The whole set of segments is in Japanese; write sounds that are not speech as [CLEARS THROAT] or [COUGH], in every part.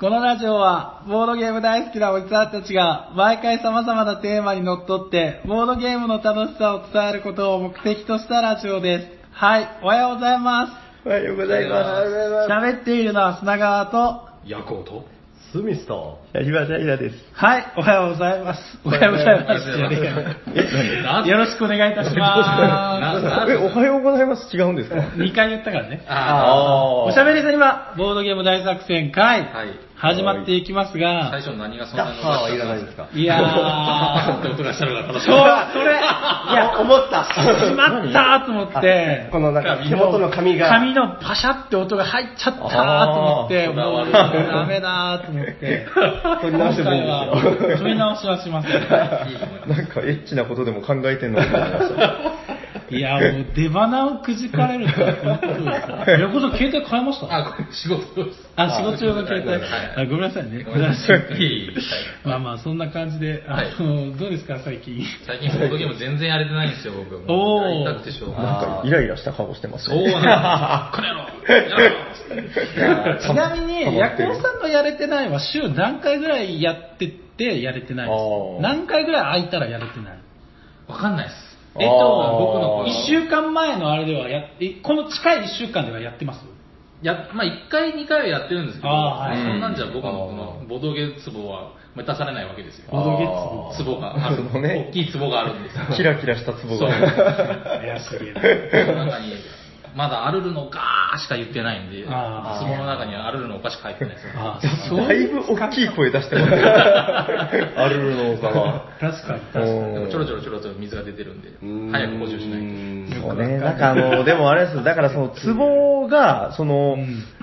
このラジオは、ボードゲーム大好きなおじさんたちが、毎回様々なテーマにのっとって、ボードゲームの楽しさを伝えることを目的としたラジオです。はい、おはようございます。おはようございます。喋っているのは砂川と、ヤコウとスミスと、やりましゃいらです。はい、おはようございます。おはようございます。よろしくお願いいたしまえ、[LAUGHS] おはようございます。違うんですか？す。2回言ったからね。あおしゃべりさんには、ボードゲーム大作戦会、はい始まっていきますあ、最が、初の何がそんなのダッハーはいらないですか。いやー、って音がしたのが楽しそう、それ、いや、思った。しまったーと思って、このなんか手元の紙が。紙のパシャって音が入っちゃったーと思って、もうダメだーと思って、[LAUGHS] 取り直してもいいんですよ。今回は取り直しはしません。[LAUGHS] なんかエッチなことでも考えてんのかと思いました。いや、もう出花をくじかれるとはこういうことですよ。横田携帯変えました？あ、これ仕事です。あ、仕事中の携帯？はいあごめんなさいね。ごめんなさいまあまあ、そんな感じで、あはいの、どうですか、最近？最近ボードゲーム全然やれてないんですよ、僕。おーもうやりたくてしょうがなん。かイライラした顔してますそうね。なんですよ。この野郎やろうちなみに、ヤコウさんのやれてないは週何回ぐらいやっててやれてないです何回ぐらい空いたらやれてない？わかんないです。えっと、僕の1週間前のあれではやえこの近い1週間ではやってます？や、まあ1回2回はやってるんですけど、はいそんなんじゃ僕のこのボドゲツボは満たされないわけですよ。ボドゲツツボがある。ね大きいツボがあるんですよ。キラキラしたツボそう。が。いや、すげえ [LAUGHS] その中に、まだアルルのガーしか言ってないんで、あーツボの中にはアルルのお菓しか入ってないですよ。だいぶ大きい声出してますね。[LAUGHS] あるのかは。確かに確かに。でもちょろちょろちょろちょろ水が出てるんで、早く補充しないと。そうね、なんかあの、でもあれです、だからそのツボが、その、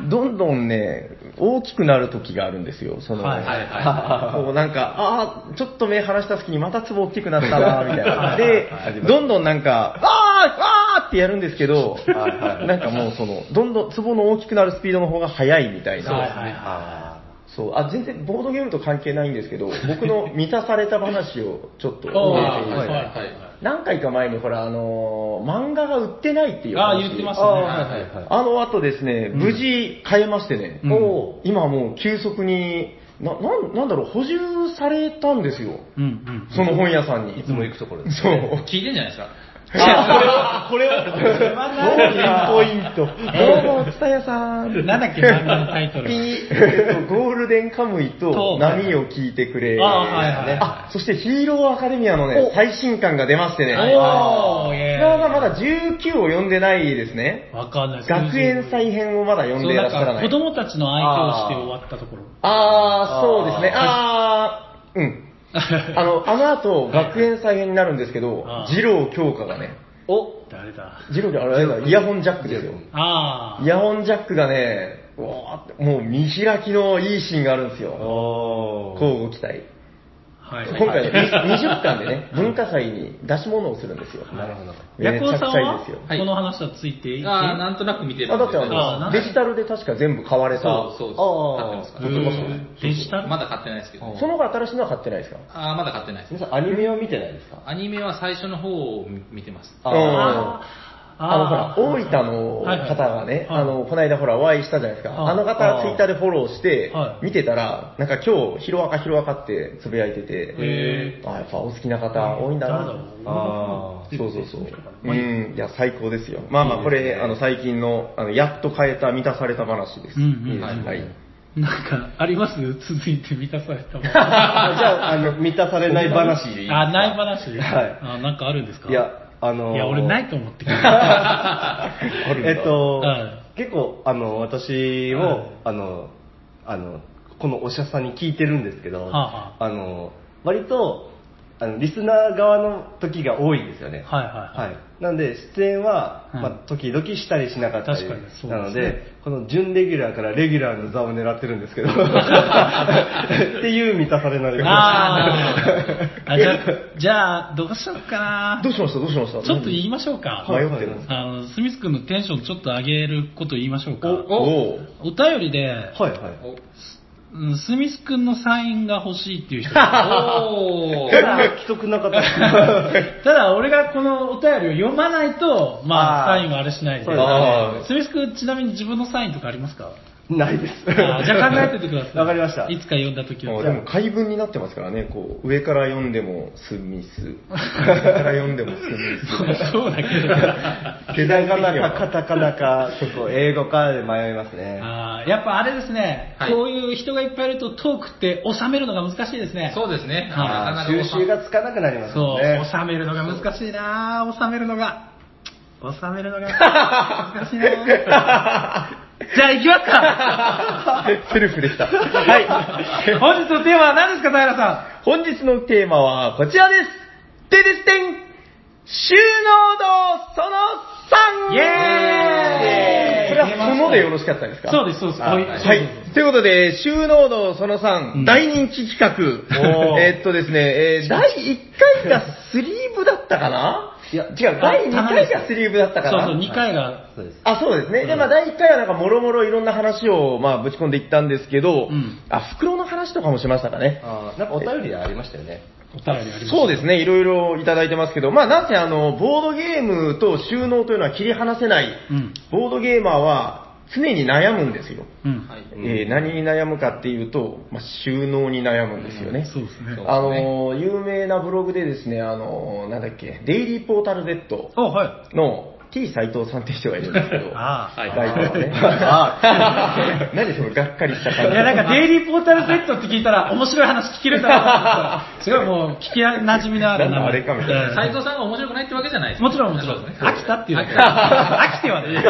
どんどんね、大きくなる時があるんですよ。その、はいはいは [LAUGHS] こうなんか、ああ、ちょっと目離した時にまたツボ大きくなったな、[LAUGHS] みたいな。はいでどんどんなんか、あああーってやるんですけど、なんかもうその、どんどんツボの大きくなるスピードの方が速いみたいな。そうですね。そう、あ、全然ボードゲームと関係ないんですけど、僕の満たされた話をちょっとおー入れていいです何回か前にほら、あのー漫画が売ってないっていう話あー言ってましあたね。はいはいはい。あの後ですね、無事変えましてね、うん今もう急速に、な、なんなんだろう、補充されたんですよ。うんうん。その本屋さんに。いつも行くところです。そう。聞いてんじゃないですか。あ、[LAUGHS] これを、これを、ピンポイント。どうも、つたやさん。なんだっけ、漫画のタイトルピは。ー、えっと、ゴールデンカムイとと波を聞いてくれ。あはいはいはいあ、そしてヒーローアカデミアのね、最新刊が出ましてね。おー、イェーイ砂川がまだ19を読んでないですね。わかんない。学園祭編をまだ読んでいらっしゃらない。子供たちの相手をして終わったところ。あー、そうですね。あー、うん。[LAUGHS] あの、あの後、学園祭編になるんですけどあ、二郎京香がね、お誰だ？二郎京香、あれだ、イヤホンジャックですよ。あイヤホンジャックがね、うわーってもう見開きのいいシーンがあるんですよ。お交互期待。あ。はい。今回20巻でね、[LAUGHS] 文化祭に出し物をするんですよ。なるほど。めちゃくちゃいいはですよ。はいこの話はついていてあーなんとなく見てるあ、んでだってあの、だデジタルで確か全部買われた。そうそうです。あー買ってますデジタル？まだ買ってないですけど。その方が新しいのは買ってないですか？あーまだ買ってないです。皆さんアニメは見てないですか？アニメは最初の方を見見てます。うんああのほら、大分分の方がね、あの、この間ほらお会いしたじゃないですか。はい。あの方ツイッターでフォローしては、い。見てたら、なんか今日、ヒロアカヒロアカってつぶやいてて、へあ、やっぱお好きな方多いんだな。あそうそうそう。[LAUGHS] うん、いや、最高ですよ。まあまあ、これ、あの、最近の、あの、やっと変えた、満たされた話です。はい。はい。なんか、あります？続いて満たされた。[LAUGHS] じゃあ、あの、満たされない話。でいいですかあ、ない話？はい。あ、なんかあるんですか？いや、あのーいや、俺ないと思って。[LAUGHS] あるんだ。えっと、はい結構、あの、私も、はいあの、あの、このお医者さんに聞いてるんですけど、はあはあの、割と、あの、リスナー側の時が多いんですよね。はいはいはい。はい。なんで、出演は、うんまあ、時々したりしなかったり。確かにそうですねなので、この準レギュラーからレギュラーの座を狙ってるんですけど、[LAUGHS] っていう満たされないあーあ。じゃあ、[LAUGHS] じゃあ、どうしようかなどうしました？どうしました？ちょっと言いましょうか。迷ってるんですあの、スミス君のテンションちょっと上げること言いましょうか。おおお便りで、はいはい。おうんスミス君のサインが欲しいっていう人。おそんな既得な方。た。[LAUGHS] だ、俺がこのお便りを読まないと、まあ、あー。サインはあれしないでそうですね。スミス君、ちなみに自分のサインとかありますか？ないです。じゃあ考えててください。わかりました。いつか読んだ時は。でも解文になってますからね、こう、上から読んでもスミス、[LAUGHS] 下から読んでもスミス。そうだけど。ひらがなかカタカナか、ちょっと英語かで迷いますね。あーやっぱあれですね、はいこういう人がいっぱいいるとトークって収めるのが難しいですね。そうですね。はいなか収集がつかなくなりますね。そう、収めるのが難しいな収めるのが。[LAUGHS] 収めるのが難しいなじゃあ行きますか。[LAUGHS] セルフでした。はい。本日のテーマは何ですか、平さ本日のテーマはこちらです。てですてん収納度その3イエーイ。これはそのでよろしかったですか？んそうです、そうです。はい。ということで、収納度その3、うん。大人気企画。えー。っとですね、えー第1回がスリーブだったかな？いや違う、第2回がスリーブだったかなそうそう、2回が、そうです。あ、そうですね。で、まあ、第1回はなんか、もろもろいろんな話を、まあ、ぶち込んでいったんですけど、うんあ、袋の話とかもしましたかね。あーなんかお便りでありましたよね。お便りありました。そうですね、いろいろいただいてますけど、まあ、なんせあの、ボードゲームと収納というのは切り離せない、うん。ボードゲーマーは常に悩むんですよ。うん。はい。えー何に悩むかっていうと、まあ、収納に悩むんですよね。そうですね。あのー、有名なブログでですね、あのー、なんだっけ、デイリーポータル Z お、はい。の T 斎藤さんって人がいるんですけど、[LAUGHS] ああ。はいライターね。あ何 [LAUGHS] そのがっかりした感じ。いや、なんか、デイリーポータル Z って聞いたら、面白い話聞けるだろうと思ったら、[LAUGHS] すごいもう、聞き馴染みのあるなあれかみたいなうん斉藤さんが面白くないってわけじゃないですもちろんもちろん。飽きたっていうだけ。飽きてはね。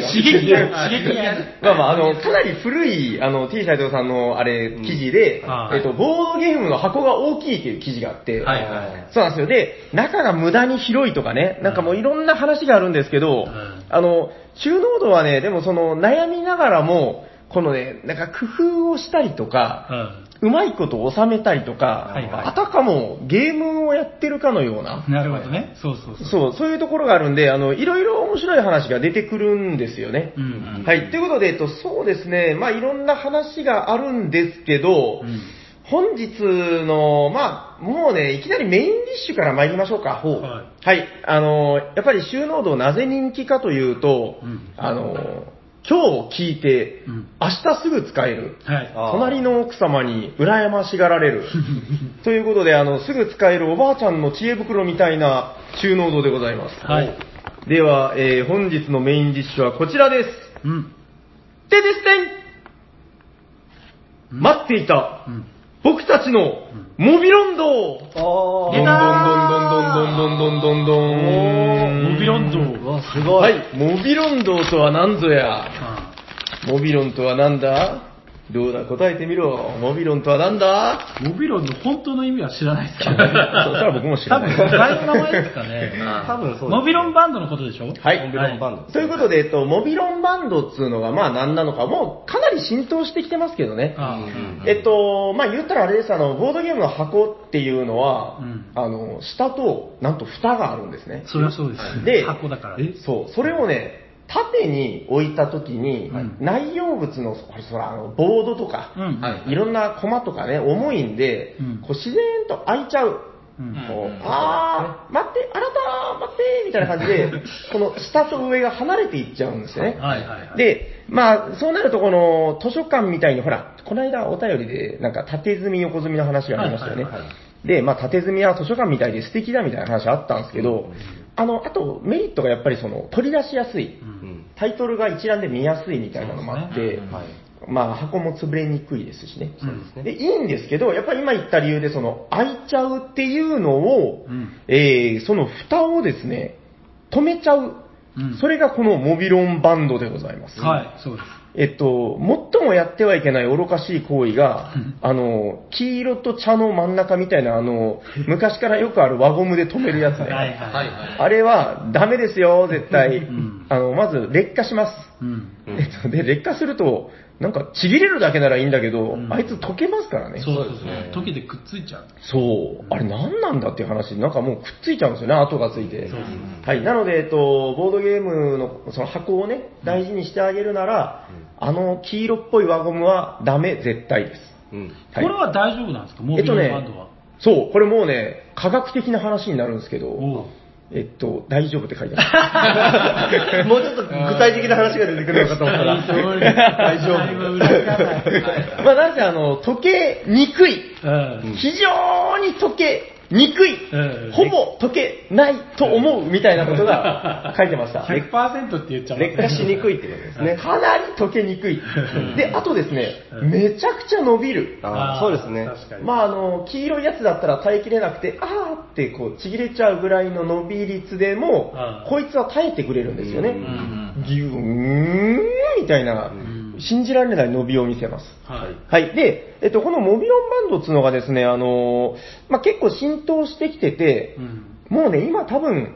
刺激が、刺激が。まあまあ、あの、かなり古い、あの、T 斎藤さんの、あれ、記事で、あえっと、ボードゲームの箱が大きいっていう記事があって、はいはいそうなんですよ。で、中が無駄に広いとかね、なんかもういろんな話があるんですけど、んあの、収納度はね、でもその、悩みながらも、このね、なんか工夫をしたりとか、うん。うまいことを収めたりとか、はいはいあたかもゲームをやってるかのような、なるほどね。そうそうそう。そう、そういうところがあるんで、あの、いろいろ面白い話が出てくるんですよね。うん。はい。ということで、えっと、そうですね、まあ、いろんな話があるんですけど、うん本日の、まあ、もうね、いきなりメインディッシュから参りましょうか。ははい。あの、やっぱり収納度なぜ人気かというと、うんあの、今日聞いて、うん明日すぐ使える。はい。隣の奥様に羨ましがられる。[LAUGHS] ということで、あの、すぐ使えるおばあちゃんの知恵袋みたいな収納度でございます。はい。では、えー本日のメインディッシュはこちらです。うん。てですね待っていた、うん。僕たちのモビロンドあどんどん出たどんどんどんどんどんどんどんモビロンドー。わ、すごい。はい、モビロンドとは何ぞや。あモビロンとは何だ？どうだ、答えてみろ。モビロンとは何だ？モビロンの本当の意味は知らないですか？そしたら僕も知ら多分、ない。使いの名前ですかね。[LAUGHS] 多分そうですねモビロンバンドのことでしょ？はい。モビロンバンド。ということで、えっと、モビロンバンドっつうのが、まあ何なのか、もうかなり浸透してきてますけどね。あえっと、まあ言ったらあれです、あの、ボードゲームの箱っていうのは、うんあの、下と、なんと蓋があるんですね。そりゃそうです。で箱だから。そう、それをね、縦に置いたときに、うん内容物の、これそら、あの、ボードとか、うん。はいいろんなコマとかね、重いんで、うんこう自然と開いちゃう。うんこううんあー、待って、あなた、待って、みたいな感じで、[LAUGHS] この下と上が離れていっちゃうんですよね。はいはいはい。で、まあ、そうなると、この図書館みたいに、ほら、この間お便りで、なんか縦積み、横積みの話がありましたよねはいはいは。で、まあ、縦積みは図書館みたいで素敵だみたいな話あったんですけど、あの、あと、メリットがやっぱりその、取り出しやすい。タイトルが一覧で見やすいみたいなのもあって、まあ、箱も潰れにくいですしね。そうですねで、いいんですけど、やっぱり今言った理由で、その、開いちゃうっていうのを、うんえーその蓋をですね、止めちゃう。うんそれがこのモビロンバンドでございます。はい、そうです。えっと、最もやってはいけない愚かしい行為がうん、あの、黄色と茶の真ん中みたいな、あの、昔からよくある輪ゴムで止めるやつね。はいはい。はいはい。あれはダメですよ、絶対。んあの、まず劣化します。うん。うんえっと、で、劣化すると、なんか、ちぎれるだけならいいんだけど、うんあいつ溶けますからね。そうそうそうそうですね。溶けてくっついちゃう。そう。あれ何なんだっていう話、なんかもうくっついちゃうんですよね、跡がついて。そうはい。なので、えっと、ボードゲームのその箱をね、大事にしてあげるなら、あの黄色っぽい輪ゴムはダメ、絶対です。うん。はいこれは大丈夫なんですか？モビロンバンドは。そう、これもうね、科学的な話になるんですけど、おうえっと、大丈夫って書いてある。[LAUGHS] もうちょっと具体的な話が出てくるのかと思ったら、大丈夫。まあ、なんせあの、溶けにくい。うん。非常に溶けにくい。うんほぼ溶けないと思うみたいなことが [LAUGHS] 書いてました。100%って言っちゃう。劣化しにくいってことですね。かなり溶けにくい。で、あとですね、めちゃくちゃ伸びる。あーそうですね。確かに。まあ、あの、黄色いやつだったら耐えきれなくて、あーってこう、ちぎれちゃうぐらいの伸び率でもこいつは耐えてくれるんですよね。うんうんギューンみたいな、信じられない伸びを見せます。はい。はい。で、えっと、このモビロンバンドっていうのがですね、あのーまあ、結構浸透してきててう、ん。もうね、今多分、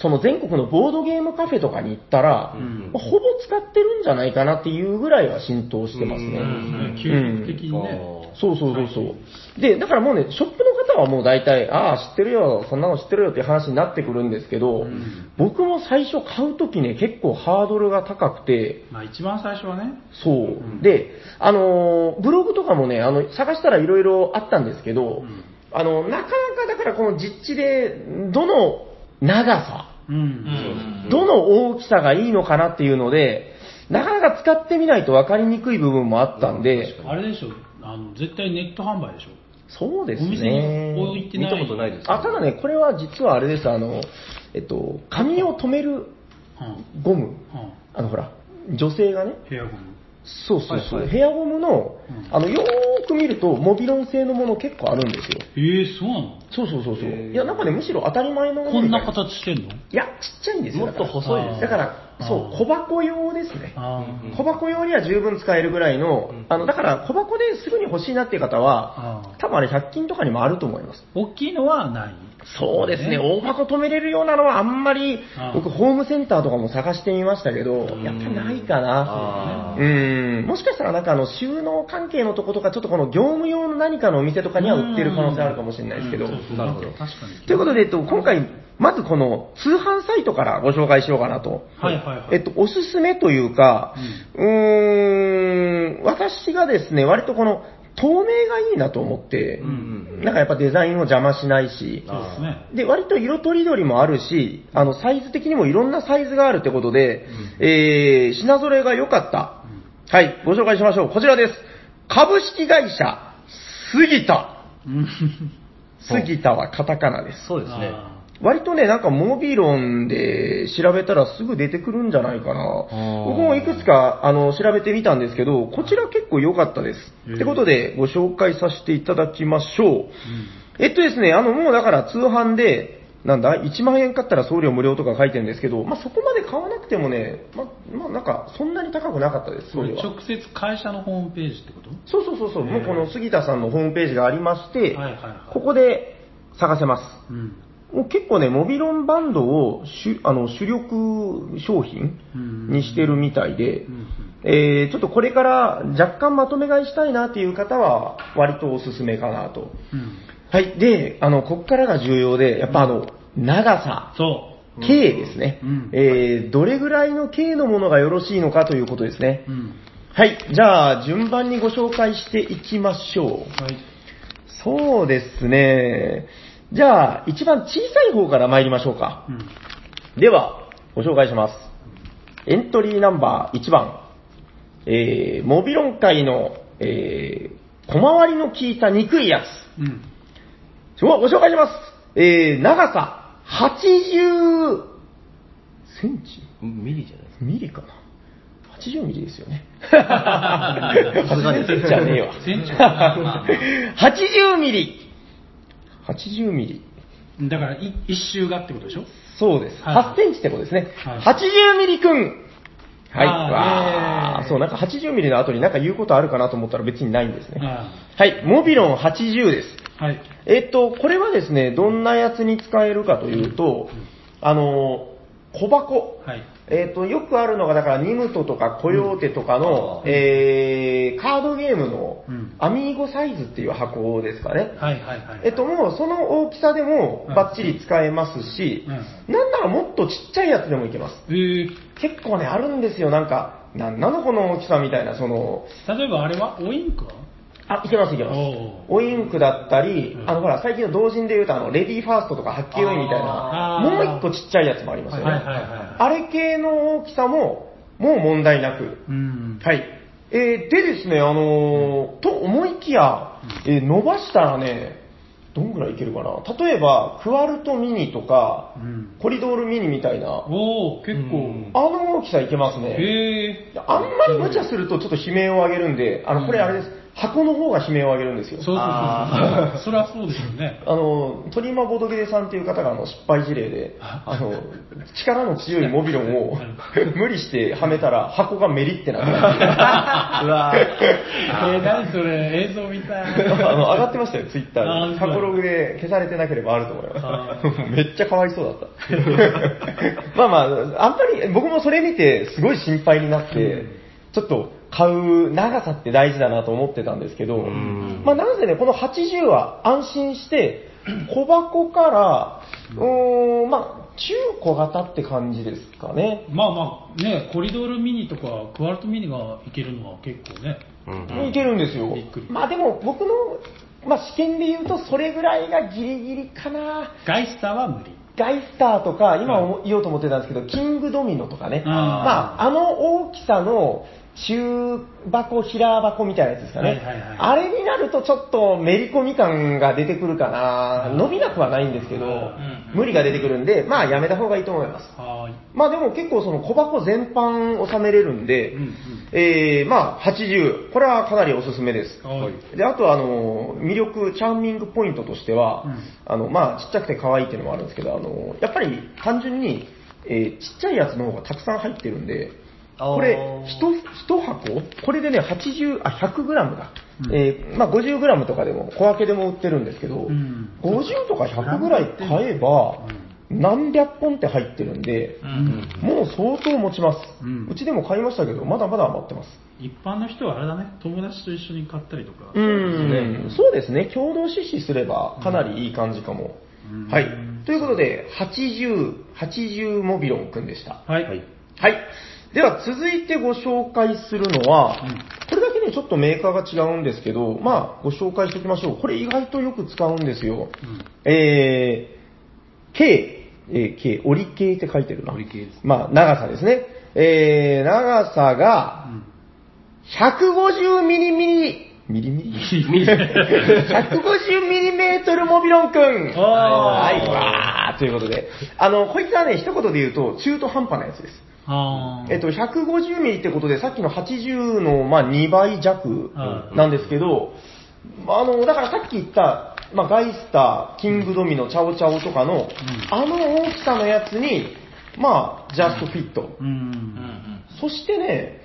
その全国のボードゲームカフェとかに行ったら、んまあほぼ使ってるんじゃないかなっていうぐらいは浸透してますね。うん。究極的にね。そうそうそうそう。で、だからもうね、ショップの方はもう大体、ああ、知ってるよ、そんなの知ってるよっていう話になってくるんですけど、ん僕も最初買うときね、結構ハードルが高くて、まあ一番最初はね。そう。んで、あのーブログとかもね、あの、探したらいろいろあったんですけど、うんあの、なかなかだからこの実地で、どの長さ、うん。うんどの大きさがいいのかなっていうので、なかなか使ってみないと分かりにくい部分もあったんで、あれでしょ、あの、絶対ネット販売でしょ。そうですお店ね。に置いてない。見たことないです。あ、ただね、これは実はあれです、あの、えっと、髪を留めるうん。ゴム。うん。あの、ほら、女性がね、ヘアゴム。そうそうそう、はいはい。ヘアゴムのうん、あの、よーく見ると、モビロン製のもの結構あるんですよ。えー、そうなの？そうそうそうそう。へー。いや、なんかね、むしろ当たり前のものこんなみたい形してんの？いや、ちっちゃいんですよ。もっと細いですだから、そうあ、ー小箱用ですね。小箱用には十分使えるぐらいの、あの、だから小箱ですぐに欲しいなっていう方はあ、ー。多分あれ100均とかにもあると思います。大きいのはない？そうですね、大箱止めれるようなのはあんまり僕ホームセンターとかも探してみましたけど、やっぱりないかな。あうーん、もしかしたらなんかあの収納関係のとことか、ちょっとこの業務用の何かのお店とかには売ってる可能性あるかもしれないですけど。なるほど確かに。ということで、えっと、今回、まずこの通販サイトからご紹介しようかなと。はいはいはい。えっと、おすすめというか、うーん、私がですね、割とこの透明がいいなと思って、うんなんかやっぱデザインを邪魔しないし、で割と色とりどりもあるし、あの、サイズ的にもいろんなサイズがあるってことで、えー、品揃えが良かった。はい、ご紹介しましょう。こちらです。株式会社、杉田。うん杉田はカタカナです。そうですね。あ割とね、なんかモビロンで調べたらすぐ出てくるんじゃないかな。ー僕もいくつかあの調べてみたんですけど、こちら結構良かったです。へーってことでご紹介させていただきましょう。ーうんえっとですね、あのもうだから通販で、なんだ、1万円買ったら送料無料とか書いてるんですけど、まあ、そこまで買わなくてもね、ま、まあ、なんか、そんなに高くなかったです、それは。直接会社のホームページってこと？そうそうそうそう、もうこの杉田さんのホームページがありまして、はいはいはいここで探せます。うん。もう結構ね、モビロンバンドを主あの主力商品うんにしてるみたいでう、んえーちょっとこれから若干まとめ買いしたいなっていう方は、割とおすすめかなと。うん。はい。で、あの、こっからが重要で、やっぱあの、長さ、そ径ですね。うんえーどれぐらいの径のものがよろしいのかということですねう。。うん。はい。じゃあ、順番にご紹介していきましょう。はい。そうですね。じゃあ、一番小さい方から参りましょうか。うん。では、ご紹介します。エントリーナンバー1番。えー、モビロン界の、えー、小回りの効いた憎いやつ。うん。ごご紹介します。えー、長さ80センチミリじゃないですミリかな ?80 ミリですよね。80センチじゃねえわ。センチ80ミリ !80 ミリ。だから、い一周がってことでしょ？そうです。はい8センチってことですね。はい80ミリくんはい。あーイエーイわーそう、なんか80ミリの後になんか言うことあるかなと思ったら別にないんですね。あはい。モビロン80です。あはい。えっと、これはですね、どんなやつに使えるかというと、あの、小箱。はい。えっと、よくあるのが、だから、ニムトとかコヨーテとかの、うんえー、カードゲームのうんアミーゴサイズっていう箱ですかね。はいはいはい。えっと、もうその大きさでもうんバッチリ使えますし、なんならもっとちっちゃいやつでもいけます。えー、結構ね、あるんですよ、なんか、なんなのこの大きさみたいな、その、例えばあれは？オインクは？あ、いけますいけますお。オインクだったり、うんあのほら、最近の同人で言うと、あの、レディーファーストとか発球オインみたいな、もう一個ちっちゃいやつもありますよね。あれ系の大きさも、もう問題なく。うん。はい。えー、でですね、あのーと思いきや、えー伸ばしたらね、どんぐらいいけるかな。例えば、クワルトミニとか、うん。コリドールミニみたいな、おお結構。あの大きさいけますね。へえ。あんまり無茶するとちょっと悲鳴を上げるんで、あの、これあれです。箱の方が悲鳴を上げるんですよ。そうそうそうあそう。そりゃそうですよね。あの、鳥間ボドゲレさんっていう方があの失敗事例で、あの、力の強いモビロンを無理してはめたら箱がメリってなった。うわ [LAUGHS] えー、何それ、映像見たい。あの、上がってましたよ、ツイッタあーーで。過去ログで消されてなければあると思いあます。[LAUGHS] めっちゃかわいそうだった。[LAUGHS] まあまあ、あんまり、僕もそれ見てすごい心配になって、ちょっと買う長さって大事だなと思ってたんですけど、んまあなんせね、この80は安心して、小箱から、うーん、まあ、中小型って感じですかね。まあまあ、ね、コリドールミニとかクワルトミニがいけるのは結構ね。うんいけるんですよ。まあでも僕の、まあ試験で言うとそれぐらいがギリギリかな。ガイスターは無理。ガイスターとか、今思言おうと思ってたんですけど、キングドミノとかね。あーまあ、あの大きさの中箱、平箱みたいなやつですかね。はいはいはいあれになるとちょっとめり込み感が出てくるかな。伸びなくはないんですけど、ん無理が出てくるんで、まあやめた方がいいと思います。まあでも結構その小箱全般収めれるんで、うんうんえー、まあ80、これはかなりおすすめです。はいで、あとはあの、魅力、チャーミングポイントとしては、うんあの、まあちっちゃくて可愛いっていうのもあるんですけど、あの、やっぱり単純に、えーちっちゃいやつの方がたくさん入ってるんで、これ、一一箱？これでね、80、あ、100グラムだ。うんえーまあ50グラムとかでも、小分けでも売ってるんですけど、ん50とか100ぐらい買えば、何百本って入ってるんで、うんもう相当持ちます、ううんちでも買いましたけど、まだまだ余ってます。一般の人はあれだね、友達と一緒に買ったりとか。うん、そうですね。共同出資すればかなりいい感じかも。うんはい。ということで、80、80モビロンくんでした。はい。はい。では続いてご紹介するのは、うんこれだけね、ちょっとメーカーが違うんですけど、まあ、ご紹介しておきましょう。これ意外とよく使うんですよ。えー、K、えー、K、折り系って書いてるな。折り系ですまあ、長さですね。えー、長さが、150ミリミリ、ミリミリ ?150 ミリメートルモビロンくん。はい、わー、ということで。あの、こいつはね、一言で言うと、中途半端なやつです。あーえっと、150ミリってことで、さっきの80の、まあ、2倍弱なんですけど、あの、だからさっき言った、まあ、ガイスター、キングドミノ、チャオチャオとかの、あの大きさのやつに、まあ、ジャストフィット。うん。うんそしてね、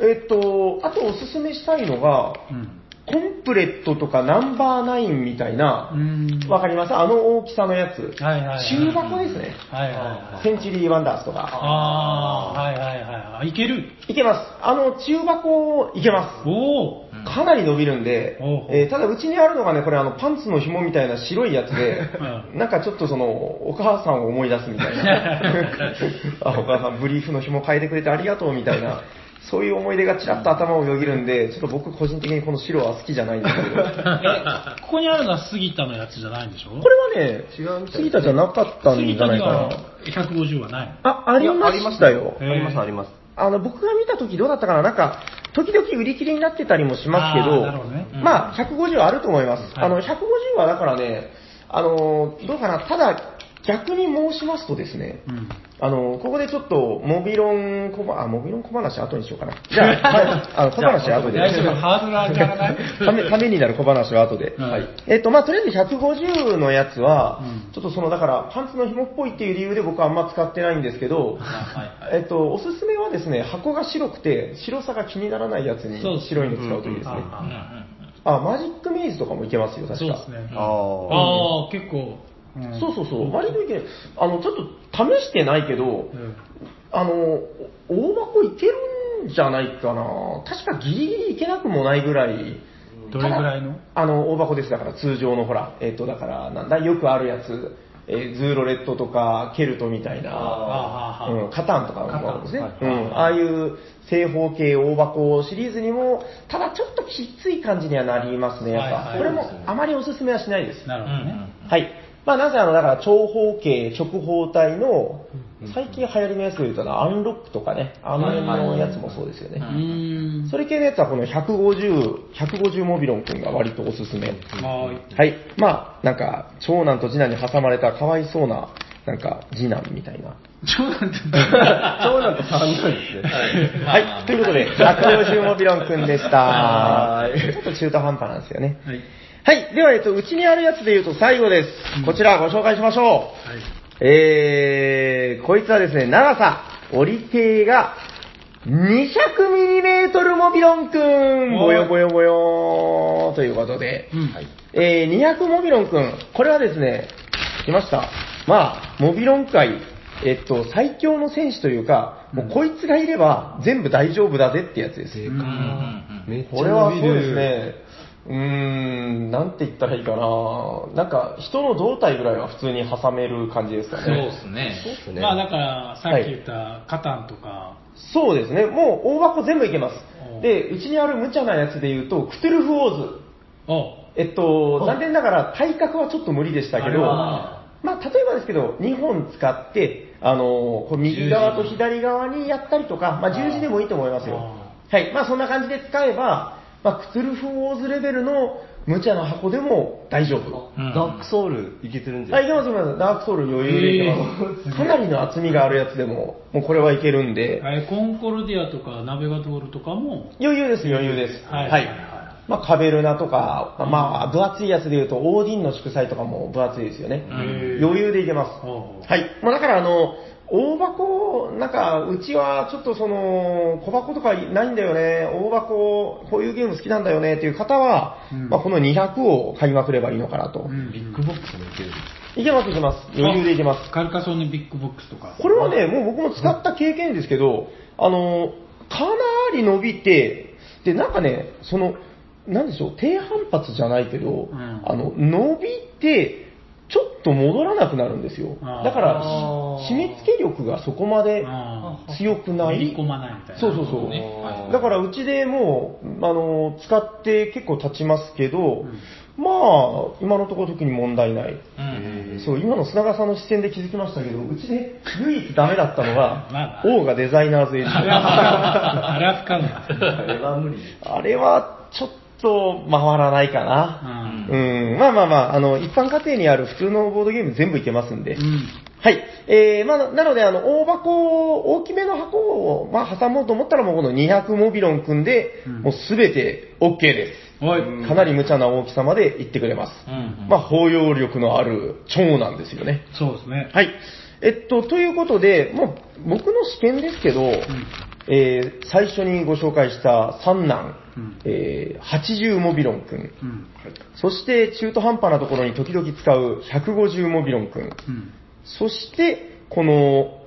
えっと、あとおすすめしたいのが、うん。コンプレットとかナンバーナインみたいな、うん。わかります？あの大きさのやつ。はいはいはい中箱ですね。はいはいはい。センチュリーワンダースとか。ああ、はいはいはいはい。いける？いけます。あの、中箱、いけます。おおかなり伸びるんでえーただうちにあるのがね、これあのパンツの紐みたいな白いやつで、うなんかちょっとその、お母さんを思い出すみたいな。[LAUGHS] あ、お母さんブリーフの紐変えてくれてありがとうみたいな。そういう思い出がちらっと頭をよぎるんで、ちょっと僕個人的にこの白は好きじゃないんですけど。[LAUGHS] え、ここにあるのは杉田のやつじゃないんでしょ？これはね、違う杉田じゃなかったんじゃ杉田にはないかな。150はない。あ、ありましたよ。えーあります、あります。あの、僕が見た時どうだったかな？なんか、時々売り切れになってたりもしますけど、なるほどねうんまあ、150はあると思います。はいあの、150はだからね、あの、どうかな、ただ、逆に申しますとですね、うん。あの、ここでちょっと、モビロン小話、あ、モビロン小話後にしようかな。じゃあ、はいあの小話は後で。大丈夫、ハードル上がらない？ため、ためになる小話は後で。はいえっと、まあ、とりあえず150のやつは、うんちょっとその、だから、パンツの紐っぽいっていう理由で僕はあんま使ってないんですけど、えっと、おすすめはですね、箱が白くて、白さが気にならないやつにそうです白いの使うといいですね。あ、マジックメイズとかもいけますよ、確か。そうですね。あああ、結構。うんそうそうそう、割といける。あの、ちょっと試してないけど、うんあの、お大箱いけるんじゃないかな。確かギリギリいけなくもないぐらい。どれぐらいの？あの、大箱です。だから通常のほら、えっ、と、だから、なんだ、よくあるやつ。えーズーロレットとか、ケルトみたいな、ああ、はうん、カタンとかもあるんですね。カタンうん、ああいう正方形大箱シリーズにも、ただちょっときつい感じにはなりますね、やっぱ。はいはいこれもあまりおすすめはしないです。なるほどね。はい。まあ、なぜあの、だから長方形直方体の、最近流行りのやつで言うとな、アンロックとかね、あの辺のやつもそうですよね。それ系のやつはこの150、150モビロン君が割とおすすめ。はい。はい。まあ、なんか、長男と次男に挟まれたかわいそうな、なんか、次男みたいな。長男って、長男と三男ですね。はい。ということで、150モビロン君でした。はいちょっと中途半端なんですよね。はい。はい。では、えっと、うちにあるやつで言うと最後です。こちらご紹介しましょう。はい。えー、こいつはですね、長さ、折り手が 200mm モビロンくんぼよぼよぼよーということで、うん。えー、200モビロンくん、これはですね、来ました。まあ、モビロン界、えっと、最強の戦士というか、もうこいつがいれば全部大丈夫だぜってやつです。うんこれはそうです。ね、うーん、なんて言ったらいいかな。なんか、人の胴体ぐらいは普通に挟める感じですかそうね。ですね。そうっすね。まあだから、さっき言ったカタンとか、そうですね。もう大箱全部いけますお。で、うちにある無茶なやつで言うと、クトゥルフ・オーズ。おえっと、残念ながら体格はちょっと無理でしたけど、あまあ、例えばですけど、2本使って、あのこう右側と左側にやったりとか、まあ、十字でもいいと思いますよ。はい。まあ、そんな感じで使えば、まあ、クトゥルフ・オーズレベルの無茶な箱でも大丈夫。うんダークソウルいけてるんじゃあ、ないいけます、いけます。ダークソウル余裕でいけます。かなりの厚みがあるやつでも、もうこれはいけるんで、えコンコルディアとかナベガドールとかも、余裕です、余裕です。はいはい。まあ、カベルナとか、まあ、分厚いやつで言うと、オーディンの祝祭とかも分厚いですよね。ん余裕でいけます。おうはい。まあ、だから、あの、大箱、なんか、うちはちょっとその、小箱とかないんだよね、大箱、こういうゲーム好きなんだよねっていう方は、うんまあ、この200を買いまくればいいのかなと。うんビッグボックスもいける。いけます、いけます。余裕でいけます。カルカソンヌビッグボックスとか。これはね、もう僕も使った経験ですけど、あの、かなり伸びて、で、なんかね、その、なんでしょう、低反発じゃないけど、んあの、伸びて、ちょっと戻らなくなるんですよ。だから、締め付け力がそこまで強くない。入り込まないみたいな。そうそうそう。だからうちでもう、あの、使って結構経ちますけど、まあ、今のところ特に問題ない。うんそう、今の砂川さんの視線で気づきましたけど、うちで唯一ダメだったのが、[LAUGHS] まあオーガデザイナーズエディション。あれは不可能ですね。あれは無理。あれはちょっと回らないかな。うんうん、まあまあまあ、あの、一般家庭にある普通のボードゲーム全部いけますんで。うん。はい。えー、まあ、ななので、あの、大箱、大きめの箱を、まあ、挟もうと思ったら、もうこの200モビロン組んで、うんもうすべて OK です。おい。かなり無茶な大きさまでいってくれます。うんまあ、包容力のある長男ですよね。そうですね。はい。えっと、ということで、もう僕の試験ですけど、えー最初にご紹介した三男、うんえー80モビロン君、うん。そして中途半端なところに時々使う150モビロン君、うん。そしてこの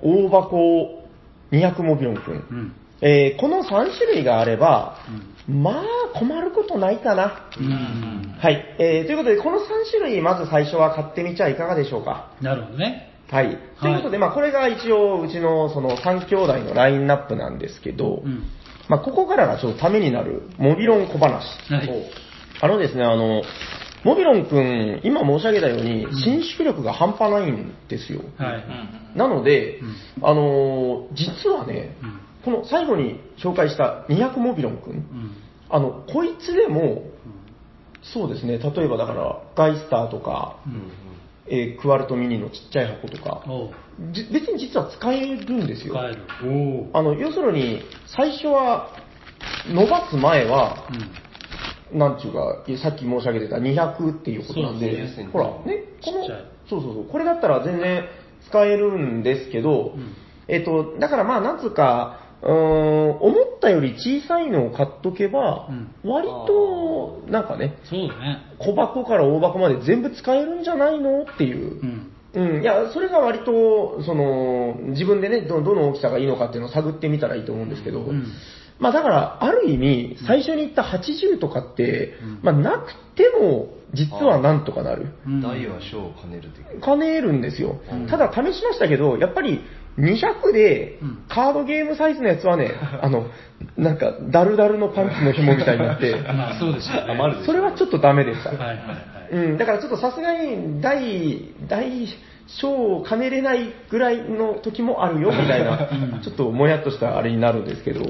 大箱200モビロン君、うん。えーこの3種類があれば、まあ困ることないかな。うん。はい。えーということで、この3種類、まず最初は買ってみちゃいかがでしょうか。なるほどね。はい。ということで、まあ、これが一応、うちの、その、3兄弟のラインナップなんですけど、うん。まあ、ここからがちょっとためになる、モビロン小話。はいあのですね、あの、モビロンくん、今申し上げたように、伸縮力が半端ないんですよ。はい。なので、うんあの、実はね、うん。この最後に紹介した200モビロンくん、うん。あの、こいつでも、そうですね、例えばだから、ガイスターとか、えークワルトミニのちっちゃい箱とか、別に実は使えるんですよ。使える。あの、要するに、最初は、伸ばす前は、うん。なんちゅうか、さっき申し上げてた200っていうことなんで、そうそう。ほら、ね、このそうそうそう、これだったら全然使えるんですけど、うん。えっと、だからまあ、なんつうか、うーん、思ったより小さいのを買っとけば、うん割と、なんかね、そうだね。小箱から大箱まで全部使えるんじゃないの？っていうう。ん。うん、いや、それが割と、その、自分でね、ど、どの大きさがいいのかっていうのを探ってみたらいいと思うんですけど、うんまあだから、ある意味、最初に言った80とかって、まあなくても、実はなんとかなる。うん大は小を兼ねる的な。兼ねるんですよ。ただ試しましたけど、やっぱり200でうん。カードゲームサイズのやつはね、[LAUGHS] あの、なんか、ダルダルのパンツの紐みたいになって、[LAUGHS] まあそうでしょ。それはちょっとダメでした。はいはいはい。うん、だからちょっとさすがに大、大小を兼ねれないぐらいの時もあるよみたいな、ちょっともやっとしたあれになるんですけど、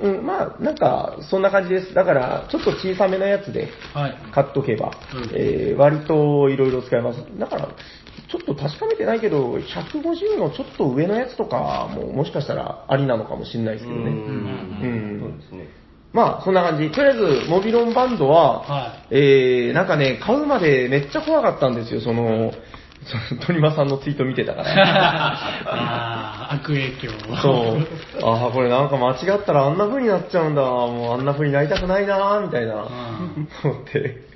うん、まあなんかそんな感じです。だからちょっと小さめのやつではい。買っとけば、うん。えー割といろいろ使えます。だから、ちょっと確かめてないけど、150のちょっと上のやつとかももしかしたらありなのかもしれないですけどね。ううんん。そうですね。まあ、そんな感じ。とりあえず、モビロンバンドは、はえー、なんかね、買うまでめっちゃ怖かったんですよ、その、鳥間さんのツイート見てたから。[LAUGHS] ああ、悪影響。そう。ああ、これなんか間違ったらあんな風になっちゃうんだ。もうあんな風になりたくないなみたいな。ん思って。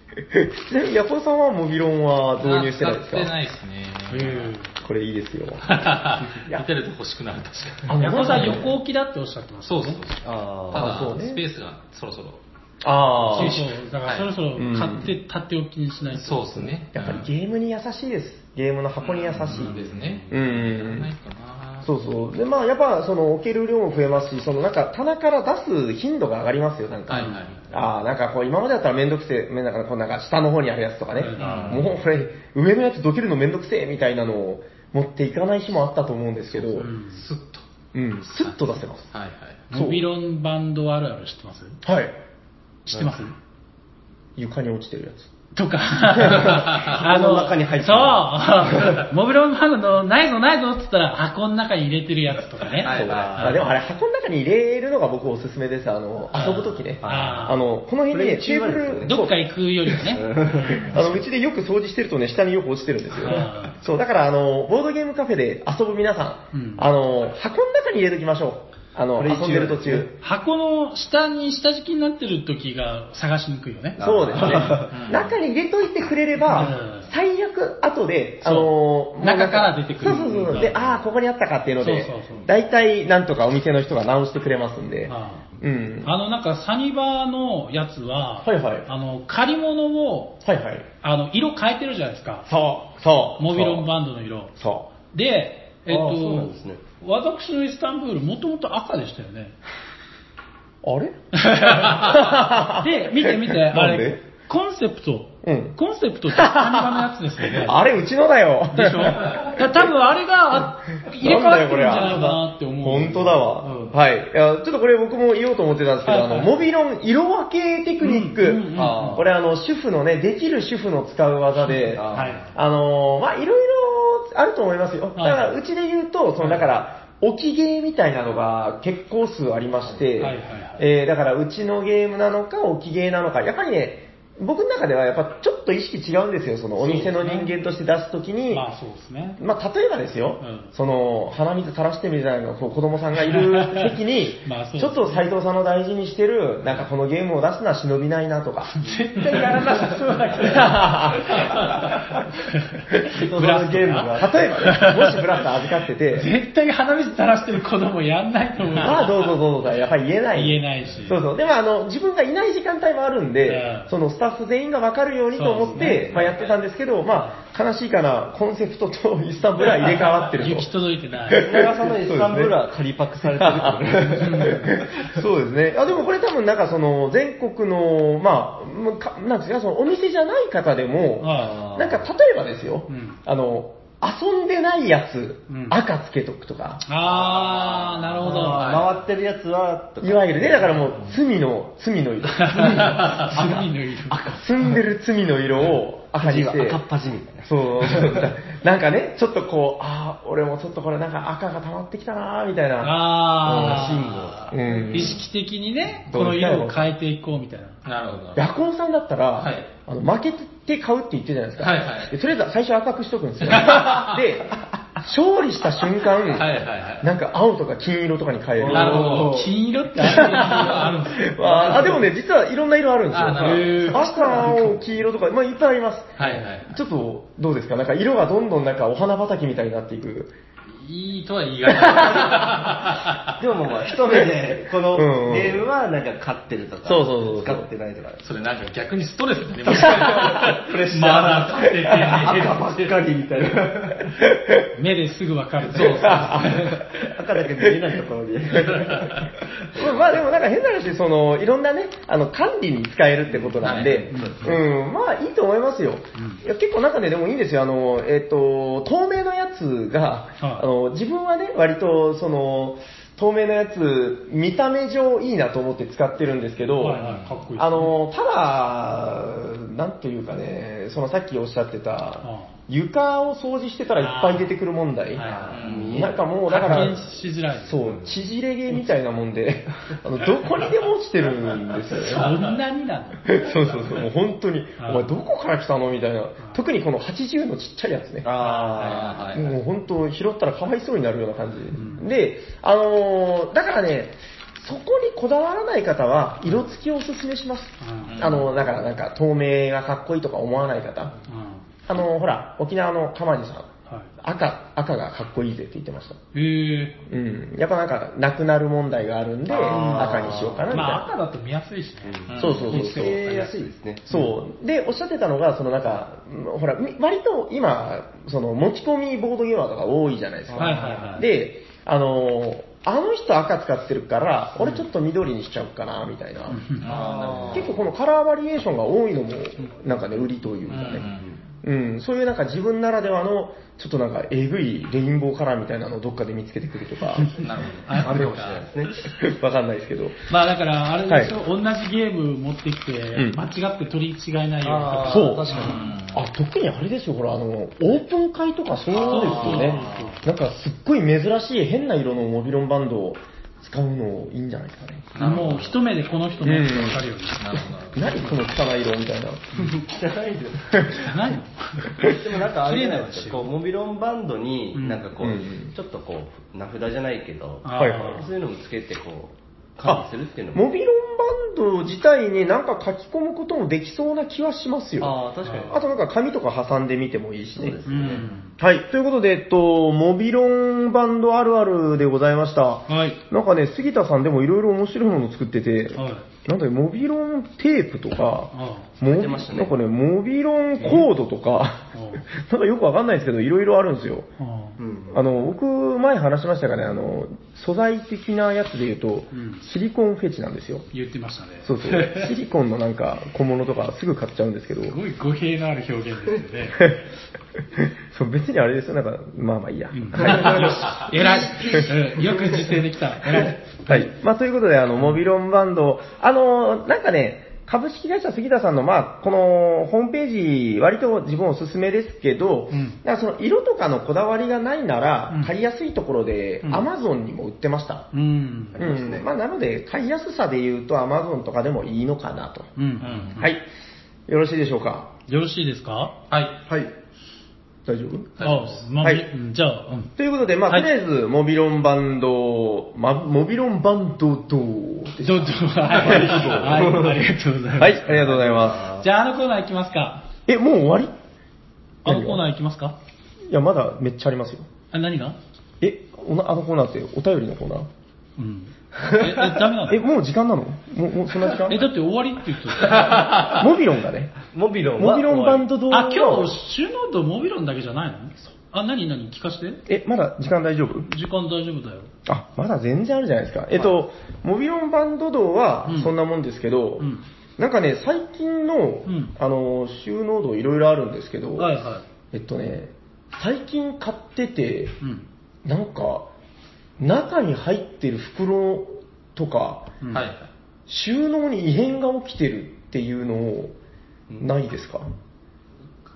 ちなみに、ヤコウさんはモビロンは導入してないですか？使ってないですね。うんこれいいですよ。見てると欲しくなる、確かに。ヤコさん横置きだっておっしゃってますそうそうそう。あただ、そうねスペースがそろそろ。ああそう。そう。だからそろそろはい買って立っておきにしないと。そうですね。やっぱりゲームに優しいです。ゲームの箱に優しい。ですね。うんないかな。そうそう。で、まあ、やっぱ、その、置ける量も増えますし、その、なんか、棚から出す頻度が上がりますよ、なんか。はいはいああ、なんかこう、今までだったらめんどくせえ、めんなんかこう、なんか、下の方にあるやつとかね。うんもう、これ、上のやつどけるのめんどくせえ、みたいなのを持っていかない日もあったと思うんですけど、う、うんん。スッと。スッと出せます。はいはい。そうモビロンバンドあるある知ってます？はい。知ってます？床に落ちてるやつ。とか、[LAUGHS] あ箱の中に入ってる。そう、[LAUGHS] モビロンバンドないぞないぞって言ったら箱の中に入れてるやつとかね。はいそうまあでもあれ、箱の中に入れるのが僕おすすめです。あの、遊ぶときね。あの、この辺にね、テーブル、どっか行くよりもね。[LAUGHS] あの、うちでよく掃除してるとね、下によく落ちてるんですよ。あ。そう、だからあの、ボードゲームカフェで遊ぶ皆さん、うん。あの、箱の中に入れときましょう。あの、遊んでる途中。箱の下に下敷きになってる時が探しにくいよね。そうですねう。ん中に入れといてくれればうん、最悪後で、あの中から出てくるそうそうそうそう。で、ああ、ここにあったかっていうのでそうそうそう、大体なんとかお店の人が直してくれますんで。あうん。あの、なんかサニバーのやつは、はいはいあの、借り物を、はいはい。あの、色変えてるじゃないですか。そう、そう。モビロンバンドの色。そで、えっあーそうなんとですね、私のイスタンブール、もともと赤でしたよね。う。あれ？[LAUGHS] で、見て見て、あれ、コンセプト、うんコンセプトってサニバのやつですよね。[LAUGHS] あれ、うちのだよ。でしょ？だから多分あれがあ入れ替わってるんじゃないかなって思う。本当だわ。うんはい。いや、ちょっとこれ僕も言おうと思ってたんですけど、はいはいあの、モビロン色分けテクニック。うんうんうんあーこれあの、主婦のね、できる主婦の使う技で、あはい。あのーまあ、いろいろあると思いますよ。だはいから、うちで言うと、その、だから、置きゲーみたいなのが結構数ありまして、はいはいはいえーだから、うちのゲームなのか、置きゲーなのか、やっぱりね、僕の中ではやっぱちょっと意識違うんですよ。そのお店の人間として出すときに、まあそうですね。まあ、例えばですよ、うんその、鼻水垂らしてみるじゃないの、こう子供さんがいる席に、[LAUGHS] まあねちょっと斎藤さんの大事にしてる、なんかこのゲームを出すのは忍びないなとか。絶対やらなさそうだけど。[LAUGHS] ブラスゲームが。例えばね、もしブラスター預かってて、絶対鼻水垂らしてる子供やんないと思う。まあどうぞどうぞやっぱり言えない。言えないしそうそう。でもあの、自分がいない時間帯もあるんで、うんそのスタッフ全員が分かるようにと思って、まあやってたんですけど、まあ悲しいかな、コンセプトとイスタンブールは入れ替わってると。[LAUGHS] 行き届いてない。長さんのイスタンブールは仮パクされてるってこと [LAUGHS] そうですね。あ、でもこれ多分なんかその全国の、まあ、むかなんですか、そのお店じゃない方でも、はなんか例えばですよ、うんあの、遊んでないやつ、うん赤つけとくとか、あー、なるほど。回ってるやつは、とかいわゆるね、だからもう罪の、罪の色。[LAUGHS] 罪の色。住んでる罪の色を赤にして。赤っ端みたいな。そう、なんかね、ちょっとこう、ああ、俺もちょっとこれなんか赤が溜まってきたなーみたいな。あうんー。意識的にね、この色を変えていこうみたいな。なるほど。ヤコウさんだったら、はいあの負けて買うって言ってるじゃないですか。はいはいでとりあえず最初赤くしとくんですよ。[LAUGHS] で、勝利した瞬間、はいはいはいなんか青とか金色とかに変える。なるほど。金色ってあるんですよ。ああ、でもね、実はいろんな色あるんですよ。あなるほど赤、青、黄色とか、まあいっぱいあります。はいはい。ちょっと、どうですかなんか色がどんどんなんかお花畑みたいになっていく。いいとは言い難い。[LAUGHS] でもまあ、一目で、このうんゲームはなんか勝ってるとか、そうそうそう使ってないとか。それなんか逆にストレスになりました。[LAUGHS] プレッシャーまだ勝ててねえ [LAUGHS] 赤ばっかりみたいな。目ですぐわかる。そうそう赤だけ見えないところに。まあでもなんか変な話、その、いろんなね、あの、管理に使えるってことなんで、はいうん、まあいいと思いますよ。いや結構なんかね、でもいいんですよ。あの、えっ、と、透明のやつが、はいあの、自分はね、割と、その、透明のやつ、見た目上いいなと思って使ってるんですけど、はいはいかっこいいですね。あの、ただ、なんというかね、そのさっきおっしゃってたあ、床を掃除してたらいっぱい出てくる問題。なんかもう、だから、しづらい。そう、縮れ毛みたいなもんで、[LAUGHS] あの、どこにでも落ちてるんですよね。そんなになの？[LAUGHS] そうそうそう、もう本当に、はいお前どこから来たの？みたいな。特にこの80のちっちゃいやつね。あはいはいもう本当、拾ったらかわいそうになるような感じ。で、あのーだからね、そこにこだわらない方は、色付きをおすすめします。うんあの、だからなんか、透明がかっこいいとか思わない方。うんあの、ほら、沖縄の鎌地さん、はい。赤、赤がかっこいいぜって言ってました。ええうん。やっぱなんか、なくなる問題があるんで、赤にしようかなみたいな。まあ赤だと見やすいしね。そうそうそう見つそう。けやすいですね。そう。で、おっしゃってたのが、そのなんか、うんほら、み割と今、その持ち込みボードゲーマーとか多いじゃないですか。はいはいはいで、あの、あの人赤使ってるから、俺ちょっと緑にしちゃおうかな、みたいな。あ結構このカラーバリエーションが多いのも、なんかね、売りというかね。うん、そういうなんか自分ならではの、ちょっとなんかえぐいレインボーカラーみたいなのをどっかで見つけてくるとか、ー [LAUGHS] なるほど。あるかもしれないですね。わかんないですけど。まあだから、あれでしょ、同じゲーム持ってきて、うん間違って取り違えないようにとか。そう。確かにあ、特にあれですよ、ほら、あの、オープン会とかそういうことですよね。なんかすっごい珍しい変な色のモビロンバンドを使うのいいんじゃないですかね。もう一目でこの人のやつがわかるように。なるほどなるほど。何この汚い色みたいな。汚いです。汚いの？[LAUGHS] でもなんかあれじゃないですこう、モビロンバンドに、うんなんかこう、うんちょっとこう、名札じゃないけど、あーはいはいそういうのもつけてこう、管理するっていうのも。モビロンバンド自体になんか書き込むこともできそうな気はしますよ。ああ、確かに。あとなんか紙とか挟んでみてもいいしね。うん。はい。ということで、えっと、モビロンバンドあるあるでございました。はい。なんかね、杉田さんでもいろいろ面白いものを作ってて、はい。なんだよ、モビロンテープとか、あモビてましたねなんかね、モビロンコードとか、[LAUGHS] なんかよくわかんないですけど、いろいろあるんですよ。あ。の、僕、前話しましたがね、あの、素材的なやつで言うと、うんシリコンフェチなんですよ。言ってましたね。そうそう。[LAUGHS] シリコンのなんか小物とかすぐ買っちゃうんですけど。すごい語弊のある表現ですよね。[LAUGHS] [LAUGHS] そう、別にあれですよ。なんか、まあまあいいや。うんはい。[LAUGHS] 偉い。うんよく実践できた。偉い。はい。まあ、ということで、あの、モビロンバンド、あの、なんかね、株式会社杉田さんの、まあ、この、ホームページ、割と自分おすすめですけど、うんなんかその、色とかのこだわりがないなら、うん買いやすいところで、うんアマゾンにも売ってました。うん。うん。まあ、なので、買いやすさで言うと、アマゾンとかでもいいのかなと。うん。はい。よろしいでしょうか？よろしいですか？はい。はい。大丈夫？あ、まあ、はいうんじゃあ、うん。ということで、まあ、はいとりあえず、モビロンバンド、ま、モビロンバンドドでどうぞ、はい、はい、ありがとうございます。はい、ありがとうございまじゃあ、あのコーナー行きますか。す。え、もう終わり？あのコーナー行きますか？いや、まだめっちゃありますよ。あ、何が？え、あのコーナーってお便りのコーナー？うん。え、えダメなの？え、もう時間なの？もう、もうそんな時間？え、だって終わりって言ってた。[LAUGHS] モビロンがね。モビロンはモビロンバンドドあ、今日、シュノモビロンだけじゃないの？あ、何何？聞かして。え、まだ時間大丈夫？時間大丈夫だよ。あ、まだ全然あるじゃないですか。えっと、モビロンバンド道はうんそんなもんですけど、うんなんかね、最近の、んあの、収納度いろいろあるんですけど、はいはえっとね、最近買ってて、い。うん。なんか、中に入ってる袋とか、うん。はい。収納に異変が起きてるっていうのを、ないですか、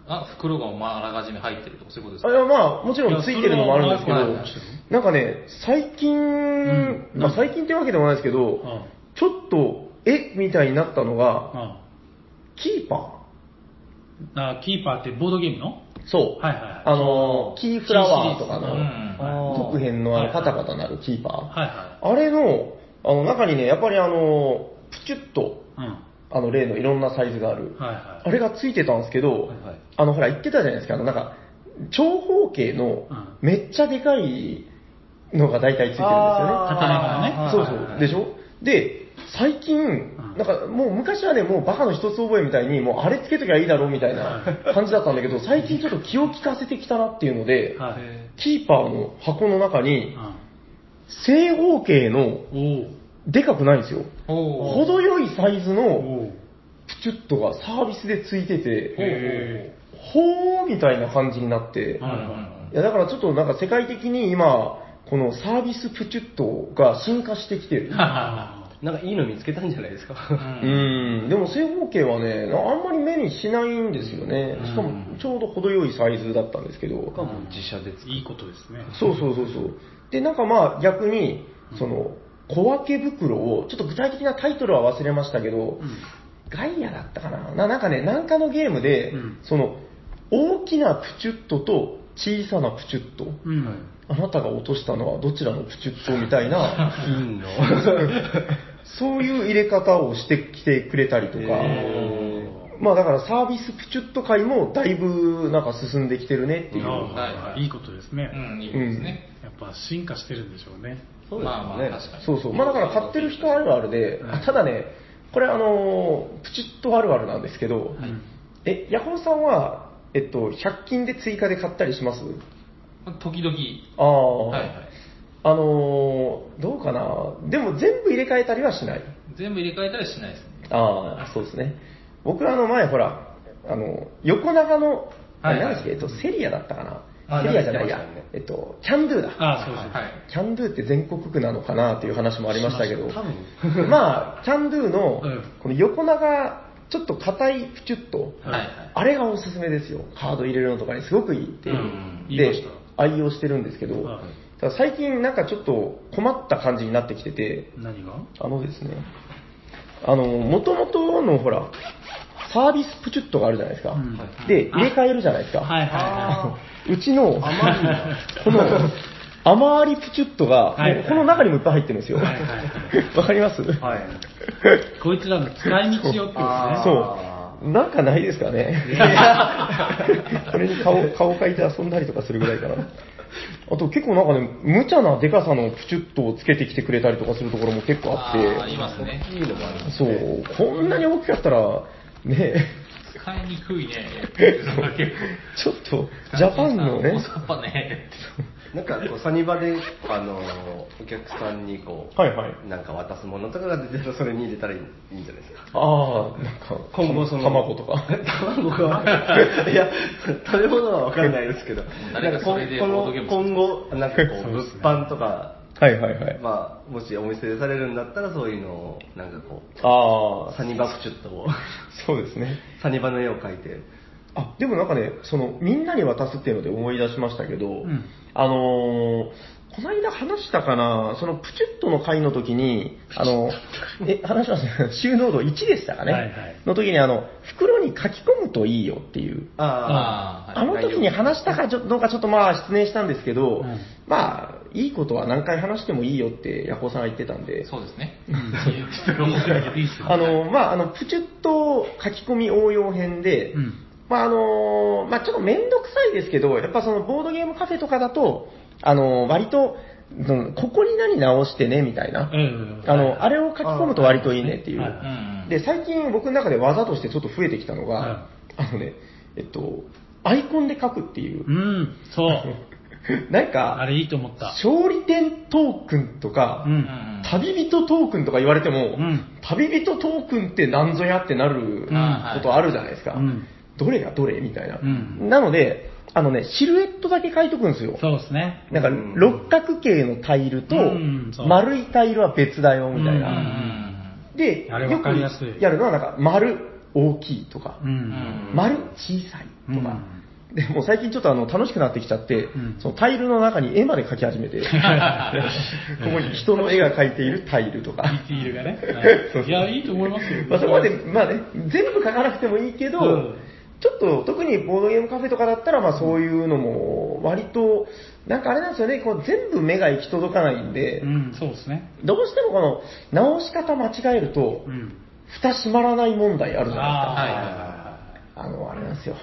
あ、袋がまああらかじめ入ってるとかそういうことですか？あいやまあ、もちろんついてるのもあるんですけどなんかね、最近、ん。まあ最近ってわけでもないですけど、あちょっと、えみたいになったのが、あキーパあキーパーってボードゲームの？ー。そう。はいはいはいあの、キーフラワーとかの、特編のあのパタパタなるキーパー。はいはあれの、あの中にね、やっぱりあの、プチュッと、い。うん。あの例のいろんなサイズがある。はいはい。あれがついてたんですけど、はいはいあのほら言ってたじゃないですか、あのなんか、長方形のめっちゃでかいのが大体ついてるんですよね。刀がねそうそう。でしょ？で、最近、なんかもう昔はね、もうバカの一つ覚えみたいに、もうあれつけときゃいいだろうみたいな感じだったんだけど、最近ちょっと気を利かせてきたなっていうので、はい。キーパーの箱の中にう、ん。正方形の、でかくないんですよ。程よいサイズのプチュッとがサービスでついてて、へほーみたいな感じになって、はいはいやだからちょっとなんか世界的に今、このサービスプチュットが進化してきてる。[LAUGHS] はなんかいいの見つけたんじゃないですか？うーん、でも正方形はね、あんまり目にしないんですよね。しかもちょうど程よいサイズだったんですけど。僕はもう自社で作る。いいことですね。そうそうそうそう。で、なんかまあ逆に、その、小分け袋を、ちょっと具体的なタイトルは忘れましたけど、うんガイアだったかな？ななんかね、なんかのゲームで、うんその、大きなプチュットと小さなプチュット、うん。あなたが落としたのはどちらのプチュットみたいな、いいの。[LAUGHS] そういう入れ方をしてきてくれたりとか、へまあだからサービスプチュット界もだいぶなんか進んできてるねっていう。あはいはいいいことですね。うん、いいことですね。やっぱ進化してるんでしょうね。そうですまあまあ、ね。確かに。そうそう。まあだから買ってる人あるあるで、うんあただね、これあのー、プチッとあるあるなんですけど、うんえ、ヤホーさんは、えっと、100均で追加で買ったりします？時々。ああ、はいはい。あのー、どうかな？でも全部入れ替えたりはしない。全部入れ替えたりしないですね。ああ、そうですね。僕あの前ほら、あの、横長の、あれ何ですか、えっと、セリアだったかな？あセリアじゃないや、ねえっと、キャンドゥだ。あそうそう。はい。キャンドゥって全国区なのかなっていう話もありましたけど、多分。まあ、キャンドゥのうん、この横長、ちょっと硬いプチュッと、はいはい。あれがおすすめですよ。カード入れるのとかにすごくいいっていう。うんで愛用してるんですけど、はい最近なんかちょっと困った感じになってきてて、何が？あのですね、あの、元々のほら、サービスプチュットがあるじゃないですか。うんで、入れ替えるじゃないですか。はいはいは [LAUGHS] うちの、この、余りプチュットが、はいはいもうこの中にもいっぱい入ってるんですよ。わ、はいはいは [LAUGHS] かります？はい。い。こいつらの使い道よってあこそう。なんかないですかね。[LAUGHS] これに顔、顔描いて遊んだりとかするぐらいかな。あと結構なんかね、無茶なデカさのプチュットをつけてきてくれたりとかするところも結構あって。ありますね。いいのもあります。そう、こんなに大きかったら、ね、使いにくいね。[LAUGHS] 結ちょっと、ジャパンのね大、雑把ね。なんかこうサニバで、あの、お客さんにこう、はいはい。なんか渡すものとかが出てたらそれに入れたらいいんじゃないですか。ああ、なんか、今後その卵とか。卵が、いや、食べ物はわかんないですけど、誰かそれでこの今後、なんかこう、物販とか、はいはいはい。まあ、もしお店でされるんだったらそういうのを、なんかこああ、う、サニバプチュットを、そうですね。サニバの絵を描いて、あ、でもなんかね、その、みんなに渡すっていうので思い出しましたけど、ん。あのーこの間話したかな、そのプチュットの回の時に、あの、え、話しましたね。[LAUGHS] 収納度1でしたかね。はいはい。の時にあの、袋に書き込むといいよっていう。あああの時に話したかちょどうかちょっとまあ失念したんですけど、うん。まあ、いいことは何回話してもいいよってヤコウさんが言ってたんで、そうですね。[LAUGHS] あの、まあ、あの、プチュッと書き込み応用編で、うんまあ、あの、まあ、ちょっとめんどくさいですけど、やっぱそのボードゲームカフェとかだと、あの、割と、うんここに何直してね、みたいな。うんあの、あれを書き込むと割といいねっていう。で、最近僕の中で技としてちょっと増えてきたのが、はあのね、えっと、アイコンで書くっていうう。ん、そう。[LAUGHS] なんか、あれいいと思った。勝利点トークンとか、う。うんん。旅人トークンとか言われても、うん旅人トークンって何ぞやってなることあるじゃないですか。うんどれがどれみたいな、うんなので、あのね、シルエットだけ書いとくんですよ。そうですね。なんか、うん六角形のタイルと丸いタイルは別だよ、みたいな。うん。で、あれよくやるのは、なんか、丸大きいとか。丸小さいとか。でもう最近ちょっとあの楽しくなってきちゃって、うんそのタイルの中に絵まで描き始めて、[LAUGHS] ここに人の絵が描いているタイルとか。ディティールがね。い [LAUGHS] いや、いいと思いますよ。まあ、そこまで、まあね、全部書かなくてもいいけど、うんちょっと特にボードゲームカフェとかだったら、まあそういうのも割と、なんかあれなんですよね、こう全部目が行き届かないんで、うん、そうですね。どうしてもこの直し方間違えるとう、ん。蓋閉まらない問題あるじゃないですか。はいはいああの、あれなんですよ。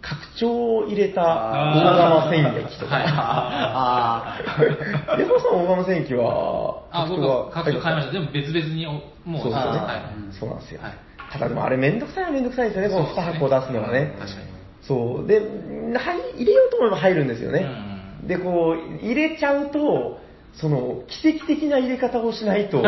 拡張を入れた大釜戦役とか。はいあレコさん大釜戦役は、あ、僕は拡張買いました。でも別々にお、もう、そうですよねはい。そうなんですよはい。ただでもあれめんどくさいはめんどくさいですよね、この2箱出すのがね。確かに。そう。で、はい入れようと思えば入るんですよね。うんで、こう、入れちゃうと、その、奇跡的な入れ方をしないと、[LAUGHS] もう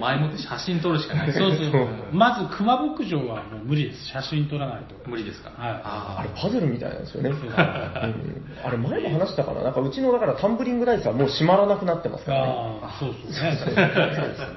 前もって写真撮るしかない。そうそうそう。まず熊牧場はもう無理です。写真撮らないと。無理ですか？はいああれパズルみたいなんですよね。うんそうあれ前も話したかな？なんかうちのだからタンブリングダイスはもう閉まらなくなってますからね。ああ、そうそうね。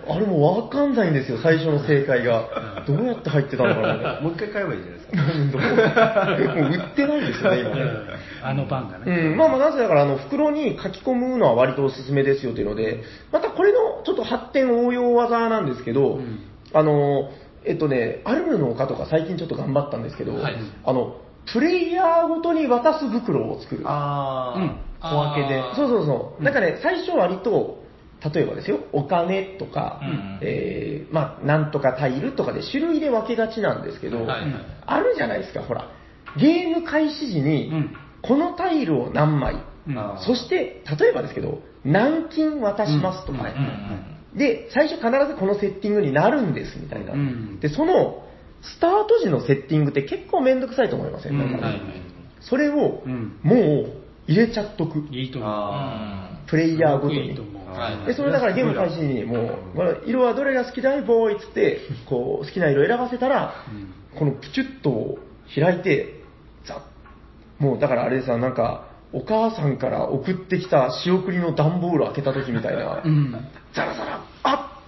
あれもうわかんないんですよ、最初の正解が。どうやって入ってたのかな？もう一回買えばいいじゃないですか。な。もう売ってないですよね、今あのパンがうね。ん、まあまあ、なぜだから、あの、袋に書き込むのは割とおすすめですよというので、またこれのちょっと発展応用技なんですけど、うん。あの、えっとね、アルムの丘とか最近ちょっと頑張ったんですけど、はい。あの、プレイヤーごとに渡す袋を作る。あうん。あ、小分けで。そうそうそう。なんかね、最初割と、例えばですよ、お金とか、うん。えーまあ、なんとかタイルとかで種類で分けがちなんですけど、はい。はいあるじゃないですか、ほら。ゲーム開始時に、うん。このタイルを何枚、うん。あそして、例えばですけど、何金渡します？とかね、うんうんで、最初必ずこのセッティングになるんですみたいな。うんで、その、スタート時のセッティングって結構めんどくさいと思いません、うん。なんか。はいはいそれを、うん。もう入れちゃっとく。いいと思う。あプレイヤーごとに。で、それだからゲーム開始にもう、まあ色はどれが好きだいボーイっつって、こう、好きな色選ばせたら、このプチュッと開いて、ザッ。もうだからあれさ、なんか、お母さんから送ってきた仕送りの段ボール開けた時みたいな、うん。ザラザラ、あ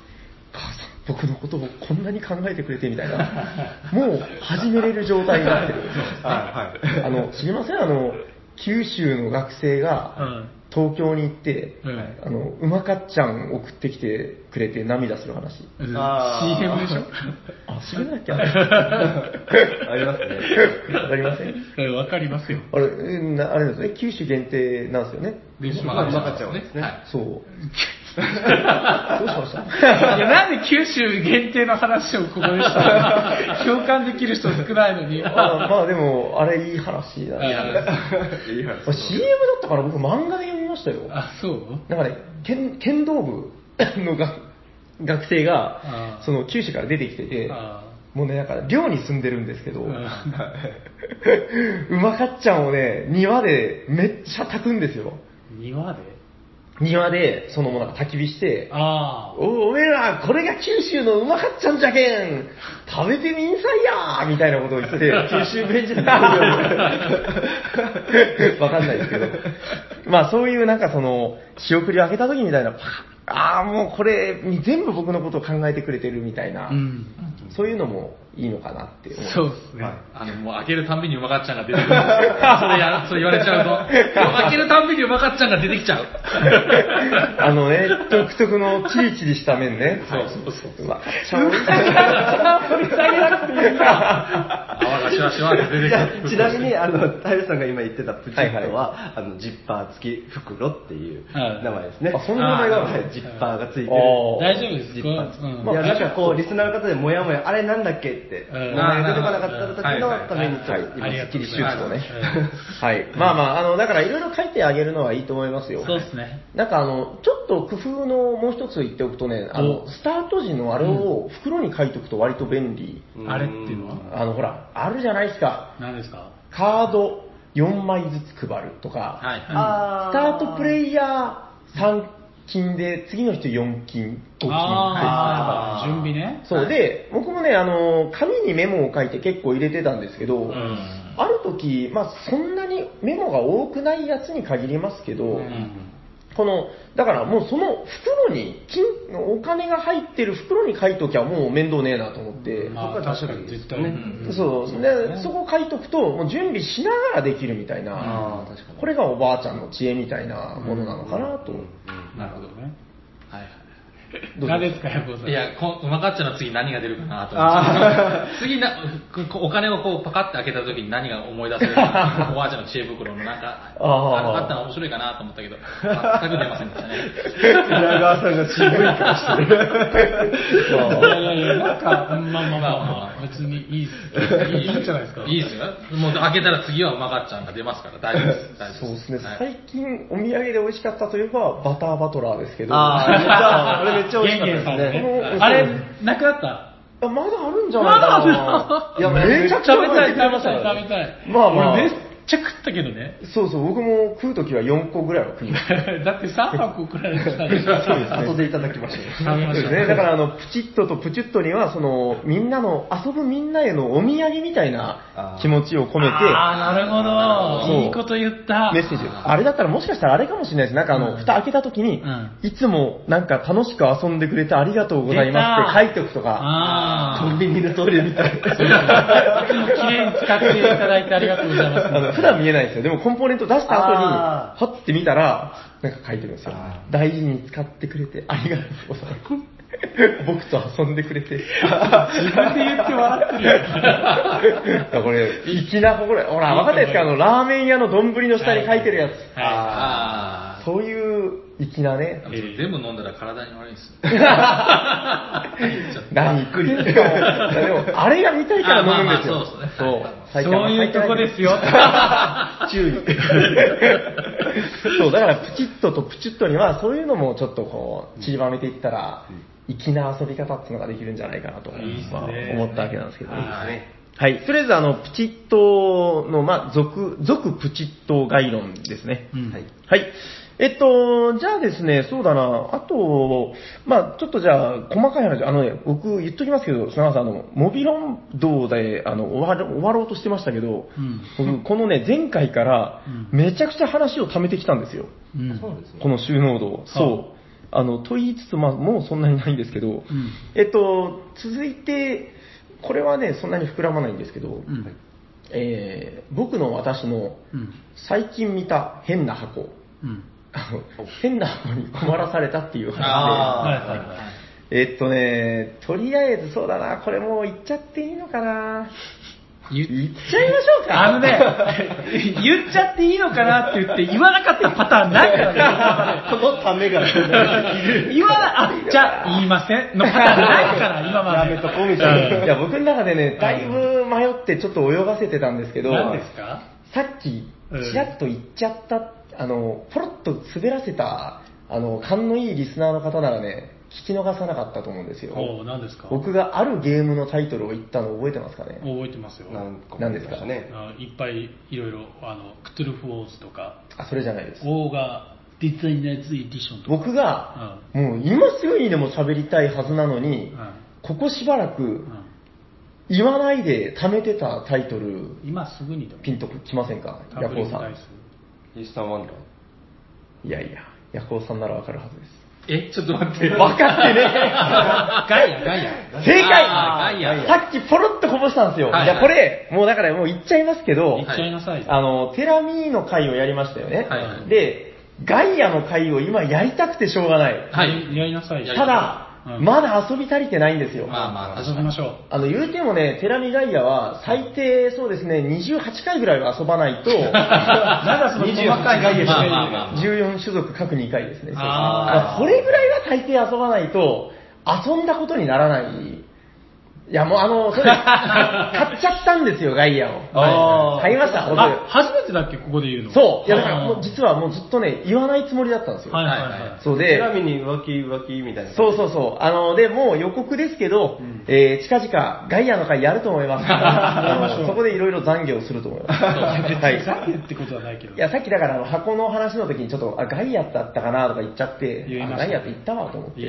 母さん、僕のことをこんなに考えてくれてみたいな、[LAUGHS] もう始めれる状態になってる。はいはい。あの、知りません？あの、九州の学生がうん。東京に行って、うん。あの、うまかっちゃん送ってきてくれて涙する話。うんあー CM でしょ？あ、知らなきゃ。[LAUGHS] ありますね。わかりません？うんわかりますよ。あれ、えなあれですね、九州限定なんですよね？でしょまあ、うまかっちゃんはですねはいそう。どうしましたいや、なんで九州限定の話をここでしたの共感できる人少ないのに。あまあでも、あれいい話なんですいい話あ CM だったから僕漫画で読みましたよ。あ、そうなんかね、剣剣道部 [LAUGHS] のが学生がその九州から出てきてて、あもうね、なんか寮に住んでるんですけど、ー [LAUGHS] うまかっちゃんをね、庭でめっちゃ炊くんですよ。庭で？庭で、そのもうなんか焚き火して、あおおめえら、これが九州のうまかっちゃんじゃけん食べてみんさいやーみたいなことを言って、[LAUGHS] 九州弁じゃないよ。わかんないですけど。まあそういうなんかその、仕送りを開けた時みたいな、パッああ、もうこれ、全部僕のことを考えてくれてるみたいな、あ。うん。そういうのもいいのかなって。そうですね。あの、もう開けるたんびにうまかっちゃんが出てくる。[LAUGHS] それや、それ言われちゃうと、開けるたんびにうまかっちゃんが出てきちゃう。[LAUGHS] あのね、独特のチリチリした麺ね。そうそうそう。うわ、ちゃおいしい掘り下げなくていいか。[LAUGHS] 泡がシュワシュワって出ていやくる。ちなみに、あの、平さんが今言ってたプチッとは、あの、ジッパー付き袋っていうはい名前ですね。あそんな名前がジッパーが付いてる。大丈夫ですジッパー付き。うんいや、なんかこう、リスナーの方でもやもや、あれなんだっけって、うん。名前が出てこなかった時のために、ちょっとはい。今、すっきり手術をねう。はい。まあまあ、あの、だからいろいろ書いてあげるのはいいと思いますよ。そうですね。なんかあの、ちょっと工夫のもう一つ言っておくとね、あの、おスタート時のあれを袋に書いておくと割と便利。うん。あれっていうのは？あの、ほら、あるじゃないですか。何ですか？カード4枚ずつ配るとか、はい。はい。あスタートプレイヤー3金で次の人4金、5金。ああ、準備ね。そうで、僕もね、あの、紙にメモを書いて結構入れてたんですけど、うん。ある時、まあそんなにメモが多くないやつに限りますけど、うん。この、だからもうその袋に、金、お金が入ってる袋に書いときゃもう面倒ねえなと思って、まあ、確かに絶対ねね。そう、で、そこ書いとくと、もう準備しながらできるみたいな、あー確かにこれがおばあちゃんの知恵みたいなものなのかなと。なるほどね。はいはい。[LAUGHS] ですか、ヤコウさん。いや、こうまかっちゃんの次何が出るかなと思あって。[LAUGHS] 次な、[LAUGHS] こお金をこうパカって開けた時に何が思い出せるか、おばあちゃんの知恵袋のなんか、あったら面白いかなと思ったけど、全く出ませんでしたね。稲川さんが渋い顔してる。いやいやいや、なんか、まあまあまあまあ、別にいいっす。いいんじゃないですか。いいですよ。もう開けたら次はまかっちゃんが出ますから大丈夫です。大丈夫そうですね、はい最近お土産で美味しかったといえば、バターバトラーですけど、あーめっちゃあれめっちゃ美味しかったですゲンゲンさんね。ねあれ、なくなった？あまだあるんじゃないかな。まだあるいや、めちゃくちゃ食べたい、食べたい、食べたい。まあまあ俺ちゃ食ったけどね。そうそう、僕も食うときは4個ぐらいは食います。[LAUGHS] だって3箱くらいしたでしょ。[LAUGHS] そうですね後でいただきましたね。食べましたそうですね。だから、あの、プチッととプチッとには、その、みんなの、遊ぶみんなへのお土産みたいな気持ちを込めて、ああ、なるほど。いいこと言った。メッセージを。あれだったらもしかしたらあれかもしれないです。なんかあの、蓋開けた時に、うんいつもなんか楽しく遊んでくれてありがとうございますって書いておくとか、あコンビニのトイレみたい。[LAUGHS] あ。いつも綺麗に使っていただいてありがとうございます。普段見えないんですよ。でもコンポーネント出した後に、あはって見たら、なんか書いてるんですよあ。大事に使ってくれてありがとうございます。[LAUGHS] 僕と遊んでくれて。自分で言って笑ってるや [LAUGHS] これ、粋なこれ、ほら、分かんないですか？あの、ラーメン屋の丼の下に書いてるやつ。はああ。そういう粋なね。全部飲んだら体に悪いです。[LAUGHS] 何言ってんすかでも、あれが見たいから飲むんですよ。あまあまあそうですねそう。そういうとこですよ。[LAUGHS] 注意。[LAUGHS] そう、だからプチッととプチッとには、そういうのもちょっとこう、散りばめていったら、粋な遊び方っていうのができるんじゃないかなと、まあ、思ったわけなんですけどね。はいはい。とりあえず、あの、プチッとの、まあ、続、続プチッと概論ですね。うんはい。はい。えっと、じゃあですね、そうだな、あと、まあちょっとじゃあ、細かい話、あのね、僕言っときますけど、砂川さん、あの、モビロン道で、あの、終わる終わろうとしてましたけど、うん。僕、このね、前回からう、めちゃくちゃ話を貯めてきたんですよ。うん。そうですね。この収納度。そう。あの、と言いつつ、まあ、もうそんなにないんですけど、ん。えっと、続いて、これはね、そんなに膨らまないんですけど、うん。えー僕の私のうん。最近見た変な箱、うん [LAUGHS] 変な箱に困らされたっていう話あはいはいはいで、えっとね、とりあえずそうだな、これもう言っちゃっていいのかな。言っちゃいましょうか。あのね、[LAUGHS] 言っちゃっていいのかなって言って言わなかったパターンないから [LAUGHS] このためが、ね。言わな、あ、じゃあ言いませんのパターンないから、今まで。やめとこうみたいな。いや、僕の中でね、だいぶ迷ってちょっと泳がせてたんですけど、何ですか？さっき、ちらっと言っちゃった、あの、ポロッと滑らせた、あの、勘のいいリスナーの方ならね、聞き逃さなかったと思うんですよ。おう何ですか？僕があるゲームのタイトルを言ったの覚えてますかね？覚えてますよ。なんか何ですか？ね。あいっぱいいろいろ、あの、クトゥルフ・ウォーズとか、あ、それじゃないです。オーガデザイナーズ・エディションとか。僕が、もう今すぐにでも喋りたいはずなのに、ここしばらくうんうん言わないで貯めてたタイトル、今すぐにでも。ピンときませんか？タヤコウさんイ。ースタンワンダー。いやいや、ヤコウさんならわかるはずです。え、ちょっと待って。[LAUGHS] 分かってね [LAUGHS] ガイア、ガイア。正解あーガイアさっきポロッとこぼしたんですよ。はいいや、これ、もうだからもう言っちゃいますけど言、っちゃいなさい。あの、テラミーの回をやりましたよね。はいはいで、ガイアの回を今やりたくてしょうがない。はい。やりなさい。ただ、うんまだ遊び足りてないんですよ。まあまあ。遊びましょう。あの、言うてもね、テラミガイアは最低そうですね、28回ぐらいは遊ばないと、な [LAUGHS] んだその細かいガイアまあまあまあ14種族各2回ですね。あこれぐらいは最低遊ばないと、遊んだことにならない。いや、もうあの、それ、買っちゃったんですよ、ガイアを。買いました、僕。あ、初めてだっけ、ここで言うの？そう。いや、だからもう実はもうずっとね、言わないつもりだったんですよ。はいはいはい。そうで、ちなみに浮気浮気みたいな。そうそうそう。あの、で、もう予告ですけど、んえー近々、ガイアの会やると思います。[LAUGHS] そこでいろいろ残業をすると思います。別はいにさってことはないけど。いや、さっきだからあの箱の話の時にちょっと、あ、ガイアだったかなとか言っちゃって、ガイアって言ったわと思って。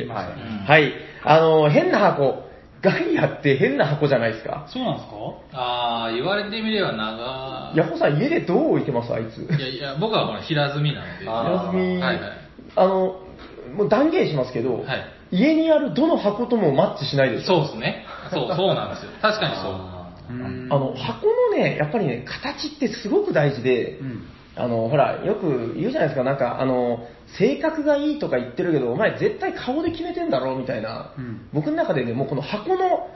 はい。あの、変な箱。ガイアって変な箱じゃないですか？そうなんですか？あー、言われてみれば長ヤホさん家でどう置いてます？あいつ。いやいや、僕はほら平積みなんで。あ平積み、はいはいあの、もう断言しますけど、はい家にあるどの箱ともマッチしないですそうですね。そう、そうなんですよ。確かにそう。うんあの、箱のね、やっぱりね、形ってすごく大事で、うん。ああの、ほら、よく言うじゃないですか、なんか、あの、性格がいいとか言ってるけど、お前絶対顔で決めてんだろ、みたいな。うん僕の中でね、もうこの箱の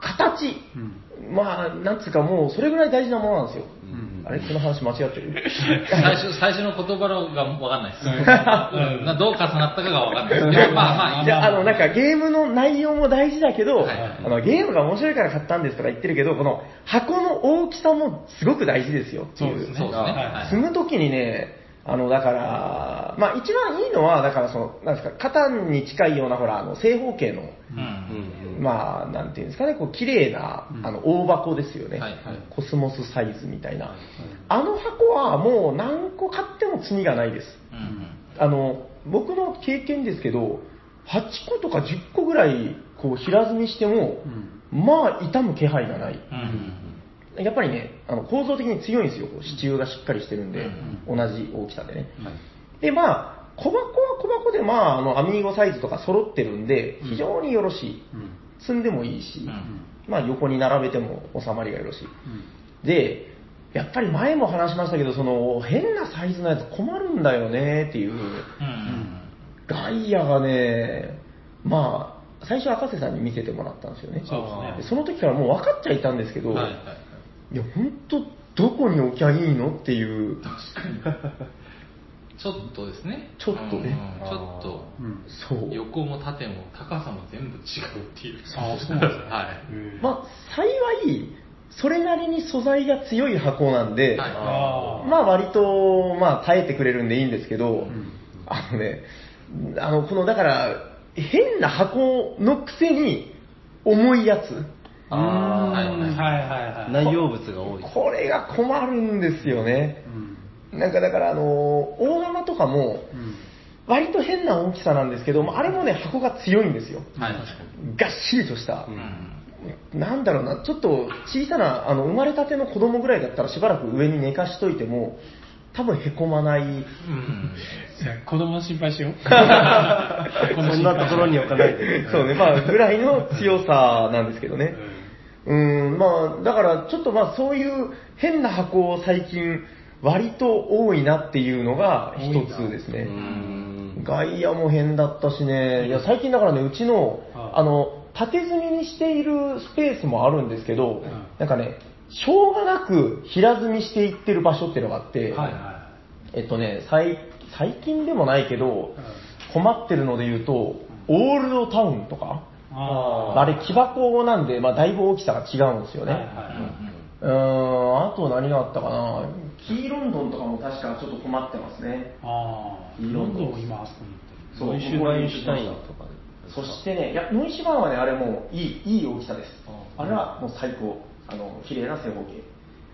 形、うん。まあ、なんつうかもう、それぐらい大事なものなんですよ。うんあれ、この話間違ってる [LAUGHS] 最初、最初の言葉がわかんないです。うんなどう重なったかがわかんないです。でもまあまあ、じゃあ、あの、なんかゲームの内容も大事だけど、はいあの、ゲームが面白いから買ったんですとか言ってるけど、この箱の大きさもすごく大事ですよっていう。そうですね。そうですねはいはい積むときにね、あの、だから、まあ一番いいのは、だからその、なんですか、肩に近いような、ほら、あの、正方形の、うん。まあ、なんていうんですかね、こう、綺麗な、あの、大箱ですよね。はいはいコスモスサイズみたいな。あの箱はもう何個買っても罪がないです。うん。あの、僕の経験ですけど、8個とか10個ぐらい、こう、平積みしても、まあ、傷む気配がない。うん。やっぱりね、あの構造的に強いんですよ、こう支柱がしっかりしてるんで、同じ大きさでね。で、まあ、小箱は小箱で、まあ、あの、アミーゴサイズとか揃ってるんで、非常によろしい。うん。積んでもいいし、うんまあ、横に並べても収まりがよろしい。で、やっぱり前も話しましたけど、その、変なサイズのやつ困るんだよねっていう、うん。ガイアがね、まあ、最初赤瀬さんに見せてもらったんですよね。そねの時からもう分かっちゃいたんですけど、はいはい。いや、本当どこに置きゃいいのっていう、[LAUGHS] ちょっとですね。ちょっとねうんちょっと、うん。そう。横も縦も高さも全部違うっていう。あそうなんですねはい。まあ、幸い、それなりに素材が強い箱なんで、はいああ。まあ割と、まあ耐えてくれるんでいいんですけど、んあのね、あの、この、だから、変な箱のくせに重いやつ。ああはいはいはいはい。内容物が多い。これが困るんですよね。うん。なんかだから、あの、大釜とかも、うん。割と変な大きさなんですけど、あれもね、箱が強いんですよ。はい。がっしりとしたう。ん。なんだろうな、ちょっと小さな、あの、生まれたての子供ぐらいだったらしばらく上に寝かしといても、多分へこまない。うん。じゃあ子供の心配しよう。[LAUGHS] そんなところに置かないで。[LAUGHS] そうね、まあ、ぐらいの強さなんですけどね。うん、まあ、だから、ちょっとまあ、そういう変な箱を最近、割と多いなっていうのが一つですね。外野も変だったしね、いや、最近だからね、うちの、ああの、縦積みにしているスペースもあるんですけどん、なんかね、しょうがなく平積みしていってる場所っていうのがあって、はいはえっとね、最最近でもないけど、困ってるので言うと、オールドタウンとか、い。ああれ木箱なんで、まあ、だいぶ大きさが違うんですよね。はいはうーん、あと何があったかな。キーロンドンとかも確かちょっと困ってますね。ああ。ロンドンも今あそこに行ってる。そうノイシュバインシュタインとか。そしてね、いや、ノイシバーンはね、あれもういい、いい大きさです。あれはもう最高。あの、綺麗な正方形。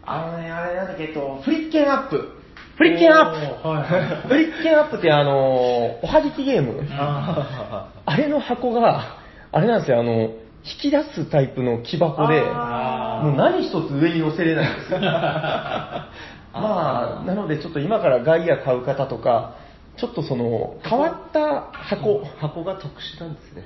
あのね、あれなんだっけ、えっと、フリッケンアップ。フリッケンアップはいはい。[LAUGHS] フリッケンアップってあの、おはじきゲーム。ああれの箱が、あれなんですよ、あの、引き出すタイプの木箱で、もう何一つ上に寄せれないんですよ。[LAUGHS] まあ、なのでちょっと今からガイア買う方とか、ちょっとその、変わった箱、箱が特殊なんですね。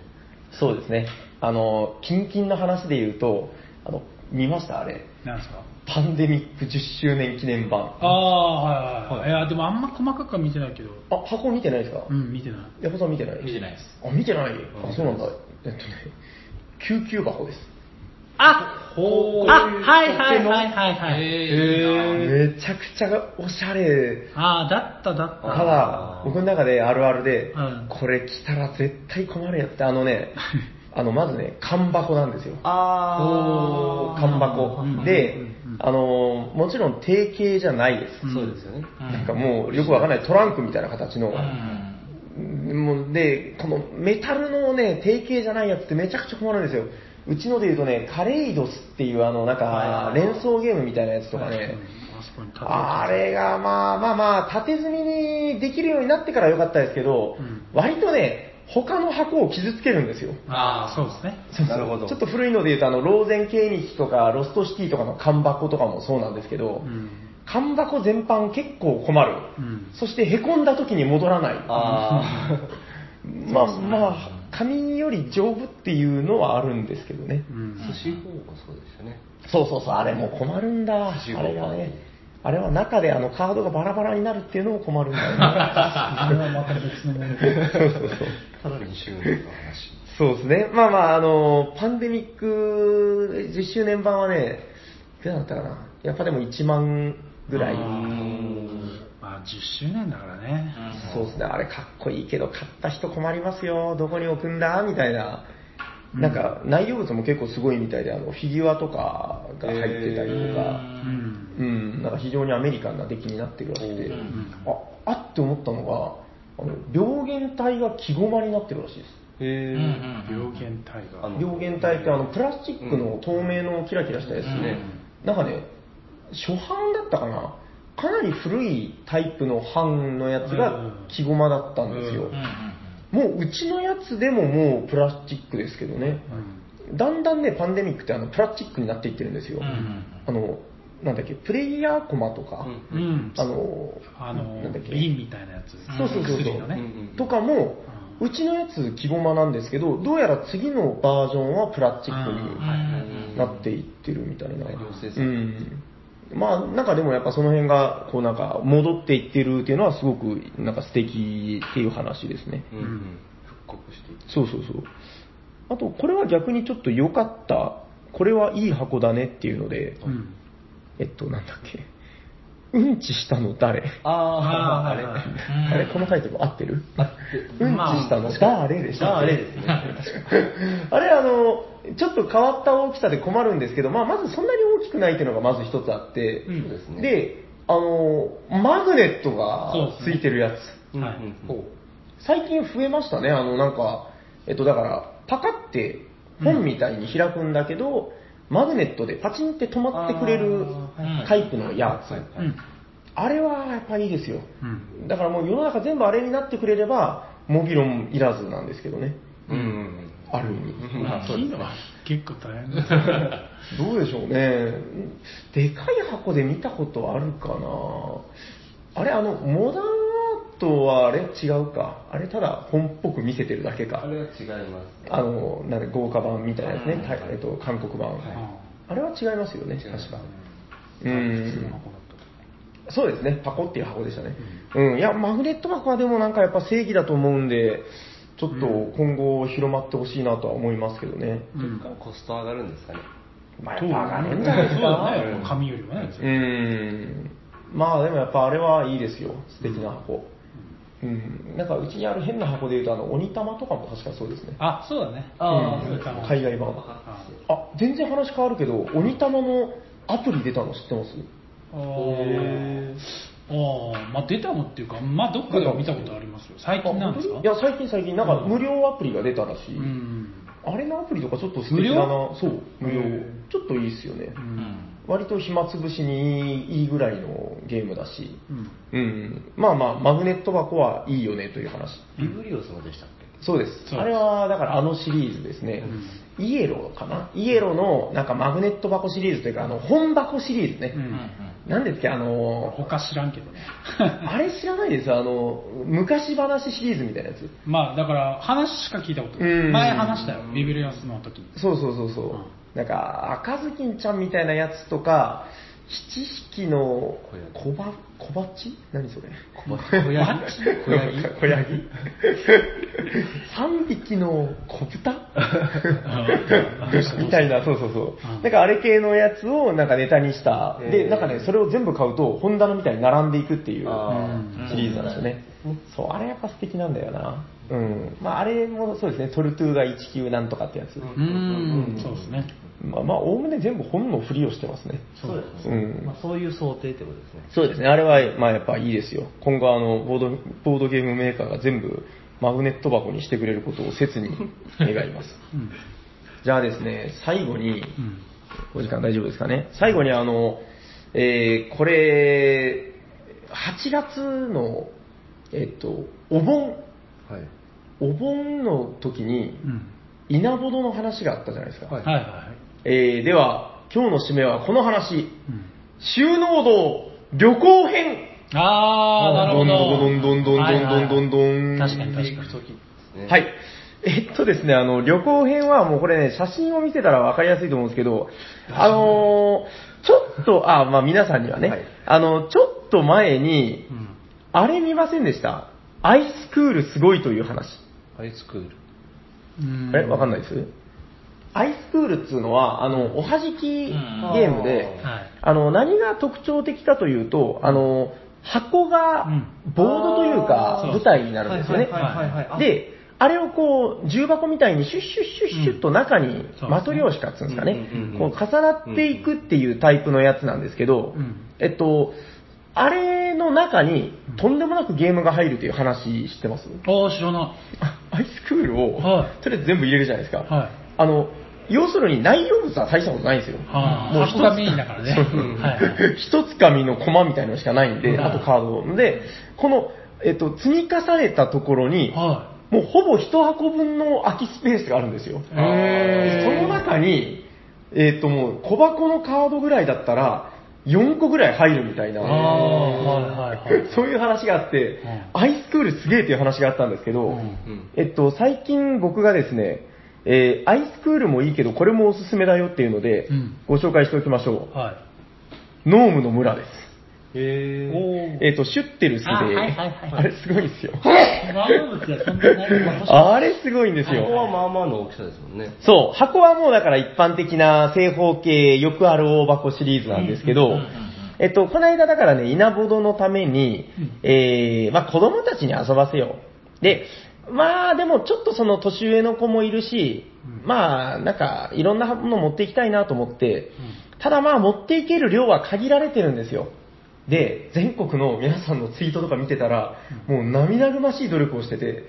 そうですね。あの、キンキンの話で言うと、あの、見ました？あれ。なんですか？パンデミック10周年記念版。ああ、はいはいはい。いや、でもあんま細かくは見てないけど。あ、箱見てないですか？うん、見てない。ヤコさん見てない？見てないです。あ、見てないあ、そうなんだ。えっとね、救急箱です。あほうあ、はいはいはいはいはい。えめちゃくちゃおしゃれ。ああ、だっただった。ただ、僕の中であるあるで、うんこれ来たら絶対困るやつって、あのね、[LAUGHS] あの、まずね、缶箱なんですよ。あ缶箱うん。であの、もちろん定型じゃないです。うんそうですよね。なんかもうよくわかんないトランクみたいな形の。うん。もうで、このメタルのね、定型じゃないやつってめちゃくちゃ困るんですよ。うちので言うとね、カレイドスっていうあの、なんか、連想ゲームみたいなやつとかね、あれがまあまあまあ、縦積みにできるようになってから良かったですけど、うん割とね、他の箱を傷つけるんですよ。ああ、そうですね。なるほどちょっと古いので言うと、あの、ローゼンケーニヒとか、ロストシティとかの缶箱とかもそうなんですけど、うん。缶箱全般結構困る。うん。そして凹んだ時に戻らない。あまあ [LAUGHS] まあ、紙より丈夫っていうのはあるんですけどね。うんあ。寿司方もそうですよね。そうそうそう、あれも困るんだ。あれがね。あれは中であのカードがバラバラになるっていうのも困るんだよね。[LAUGHS] あれはまた別のもので。[LAUGHS] そうそうそう。ただ2周年の話。そうですね。まあまあ、あの、パンデミック10周年版はね、いくらだったかな。やっぱでも1万ぐらい。まあ、10周年だからね。そうですね。あれかっこいいけど、買った人困りますよ。どこに置くんだみたいな。なんか、内容物も結構すごいみたいで、あの、フィギュアとかが入ってたりとか、うん。うん、なんか非常にアメリカンな出来になってるらしくて、んあ、あって思ったのが、あの、病原体が木駒になってるらしいです。へ病原体が。あの病原体ってあのプラスチックの透明のキラキラしたやつね、なんかね初版だったかなかなり古いタイプの版のやつが木駒だったんですよ、うんうんもううちのやつでももうプラスチックですけどね。うん。だんだんねパンデミックってあのプラスチックになっていってるんですよ、うんうんあのなんだっけプレイヤーコマとか、うん。うん。あのあのなんだっ、け。瓶みたいなやつ。そうそうそうそう。ね。うんうんとかも、うちのやつ木駒なんですけど、どうやら次のバージョンはプラスチックにうん。なっていってるみたいな。う産ん。まあ、なんかでもやっぱその辺が、こうなんか戻っていってるっていうのはすごくなんか素敵っていう話ですね。うんうん復刻して。そうそうそう。あと、これは逆にちょっと良かった、これはいい箱だねっていうので、うん。えっと、なんだっけ。うんちしたの誰？あー、[LAUGHS] あれ？あれ、このタイトル合ってる？あってうんちしたの？誰でしたっけ？誰ですね。[LAUGHS] あれ、あの、ちょっと変わった大きさで困るんですけど、まあ、まずそんなに大きくないっていうのがまず一つあって、うん。そうですね。で、あの、マグネットがついてるやつ。うん。うんはい。うん。最近増えましたね、あの、なんか、えっと、だから、パカって本みたいに開くんだけど、マグネットでパチンって止まってくれるタイプのやつ。あれはやっぱいいですよ。うん。だからもう世の中全部あれになってくれれば、モビロンいらずなんですけどね。うんうんある意味。まあそうですね結構大変だ。[LAUGHS] どうでしょうね。でかい箱で見たことあるかなあれ、あの、モダントはあれ？違うか。あれただ本っぽく見せてるだけかあ。れは違います。あの、なんで豪華版みたいなやつね。たえっと、韓国版。はいあれは違いますよね、確か。うん。そうですね、パコっていう箱でしたね。うん。いや、マグネット箱はでもなんかやっぱ正義だと思うんで、ちょっと今後広まってほしいなとは思いますけどね。た。うん。コスト上がるんですかね。まあ、やっぱ上がるんじゃないですか。ね。紙よりはね。うーん。まあでもやっぱあれはいいですよ。素敵な箱。うん。なんかうちにある変な箱で言うと、あの、鬼玉とかも確かそうですね。あ、そうだね。あーう海外版。ああ、全然話変わるけど、鬼玉のアプリ出たの知ってます？あーあー、まあ出たのっていうか、まあどっかでは見たことありますよ。最近なんですか？いや、最近最近、なんか無料アプリが出たらしい。うん。あれのアプリとかちょっと素敵だな。無料？そう、無料。ちょっといいっすよねう。。うんん割と暇つぶしにいいぐらいのゲームだし。うん。うん。まあまあ、マグネット箱はいいよねという話。ビブリオスもでしたっけ？そうです。そうですあれは、だからあのシリーズですね。イエローかな？イエローのなんかマグネット箱シリーズというか、あの、本箱シリーズね。うんなんですっけ、あの、他知らんけどね。[LAUGHS] あれ知らないですあの、昔話シリーズみたいなやつ。まあだから話しか聞いたことない。うん前話したよ。ビビリアスの時に。そうそうそうそう。うんなんか、赤ずきんちゃんみたいなやつとか、七匹の小ば、小鉢？何それ？小ヤギ？小ヤギ？小ヤギ？三匹の小豚？みたいな、そうそうそう。うん。なんかあれ系のやつをなんかネタにした。えー。で、なんかね、それを全部買うと本棚みたいに並んでいくっていうシリーズなんですよね。そう、あれやっぱ素敵なんだよな。うん。まああれもそうですね、トルトゥーが19なんとかってやつ。うーん、そうですね。まあまあ、おおむね全部本のふりをしてますね。そうですね。うんまあそういう想定ってことですね。そうですね、あれは、まあやっぱいいですよ。今後あの、ボード、ボードゲームメーカーが全部マグネット箱にしてくれることを切に [LAUGHS] 願います。うん。じゃあですね、最後に、うん。お時間大丈夫ですかね。最後にあの、えー、これ、8月の、えっと、お盆、はい。お盆の時にう、ん。稲穂の話があったじゃないですか。はいはいはい。えー、では、今日の締めはこの話。うん。収納道旅行編あー、なるほど。どんどんどんどんどんどんどんどん。確かに確かに。ねはい。えっとですね、あの、旅行編はもうこれね、写真を見せたらわかりやすいと思うんですけど、あのーちょっと、あ、まあ皆さんにはね、はいあの、ちょっと前にう、ん。あれ見ませんでした？アイスクールすごいという話。アイスクール。うんえ、わかんないです？アイスクールっつうのは、あの、おはじきゲームで、はい。あの、何が特徴的かというと、あの、箱がうんボードというか舞台になるんですよね。で、あれをこう、重箱みたいにシュッシュッシュッシュッと中にマトリョーシカっつうんですかね。こう重なっていくっていうタイプのやつなんですけどうん、えっと、あれの中にとんでもなくゲームが入るという話知ってますああ、知らない。あアイスクールをはい、とりあえず全部入れるじゃないですか。はい。あの、要するに内容物は大したことないんですよ。はあ、もう箱がメインだからね。[LAUGHS] 一つ紙のコマみたいのしかないんで、はいあとカードで、この、えっと、積み重ねたところに、はもうほぼ一箱分の空きスペースがあるんですよ。その中に、えっともう小箱のカードぐらいだったら、4個ぐらい入るみたいな。[LAUGHS] そういう話があって、アイスクールすげえっていう話があったんですけど、うんうん。えっと、最近僕がですね、えーアイスクールもいいけど、これもおすすめだよっていうので、うんご紹介しておきましょはい。う。ノームの村です。へー。おえっ、と、シュッテルスで、あはいはいはいあれすごいんですよ。あれすごいんですここはよ。まあまあの大きさですもんね。そう、箱はもうだから一般的な正方形よくある大箱シリーズなんですけど、うんうんうんうんえっと、この間だからね、稲ぼどのためにうん、えー、まあ子供たちに遊ばせよう。で、まあでもちょっとその年上の子もいるし、うん。まあなんかいろんなもの持っていきたいなと思って、ただまあ持っていける量は限られてるんですよ。で、全国の皆さんのツイートとか見てたら、もう涙ぐましい努力をしてて、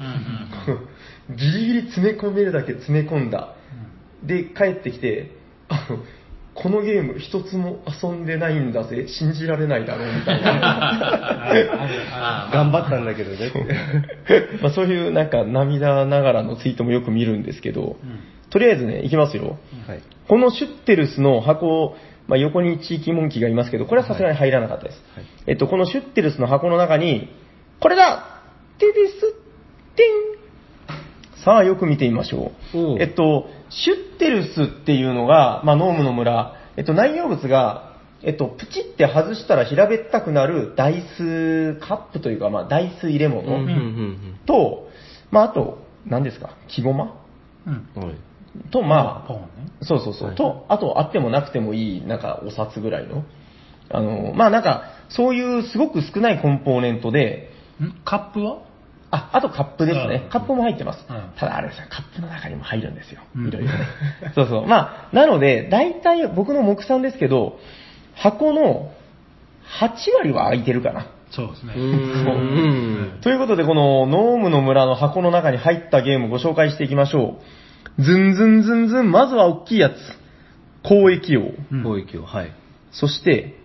うん [LAUGHS] ギリギリ詰め込めるだけ詰め込んだ。で、帰ってきて、あの、このゲーム一つも遊んでないんだぜ、信じられないだろうみたいな。[LAUGHS] あ頑張ったんだけどね。まあそういうなんか涙ながらのツイートもよく見るんですけど、とりあえずね、いきますよ。はい。このシュッテルスの箱、まあ、横に地域モンキーがいますけど、これはさすがに入らなかったです。はいえっと、このシュッテルスの箱の中に、これだテデステンさあ、よく見てみましょ。うえっと、シュッテルスっていうのが、まあ、ノームの村、えっと、内容物が、えっと、プチって外したら平べったくなるダイスカップというか、まあ、ダイス入れ物、うんうんうんと、まあ、あと、何ですか？木駒うん。うん。はい。と、まあ、ね。そうそうそう。はいと、あと、あってもなくてもいい、なんか、お札ぐらいの。あの、まあなんか、そういうすごく少ないコンポーネントで、ん？カップは？あ、あとカップですねう。んカップも入ってます。うんただあれさ、カップの中にも入るんですよ。うんいろいろね。そうそう。まあ、なので、大体僕の目算ですけど、箱の8割は空いてるかな。そうですね。うーん。[LAUGHS] ということで、このノームの村の箱の中に入ったゲームをご紹介していきましょう。ズンズンズンズン、まずは大きいやつ。交易王。うん貿易を、はい。そして、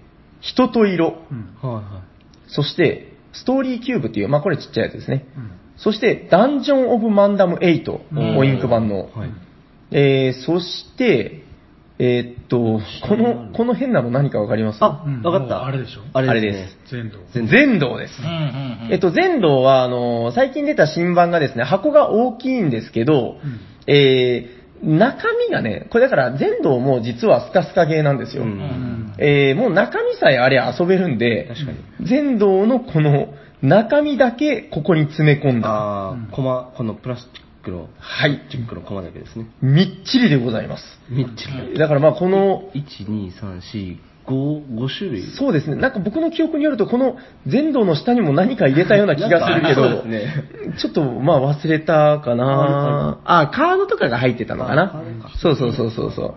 人と色。うん。はいはそして、ストーリーキューブっていう、まあこれちっちゃいやつですね。うん。そして、ダンジョン・オブ・マンダム8、うんオインク版の。い。はい。えー、そして、えーっと、この、この変なの何かわかります？あうんわかったあれでしょ？ああれでれですす。全土。全全道です。うんうんうん。えっと、全道は、あの、最近出た新版がですね、箱が大きいんですけど、うんえー、中身がね、これだから全道も実はスカスカゲーなんですよ。うんうん。えー、もう中身さえあれ遊べるんで。全道のこの中身だけここに詰め込んだ。うんああ、コマ、このプラスチックの、はい。チックのコマだけですね。みっちりでございます。みっちり。だからまあこの、1、2、3、4、5、5種類？そうですね、なんか僕の記憶によると、この全道の下にも何か入れたような気がするけど、そうですねちょっとまあ忘れたかなあ、カードとかが入ってたのかな？そうそうそうそうそう。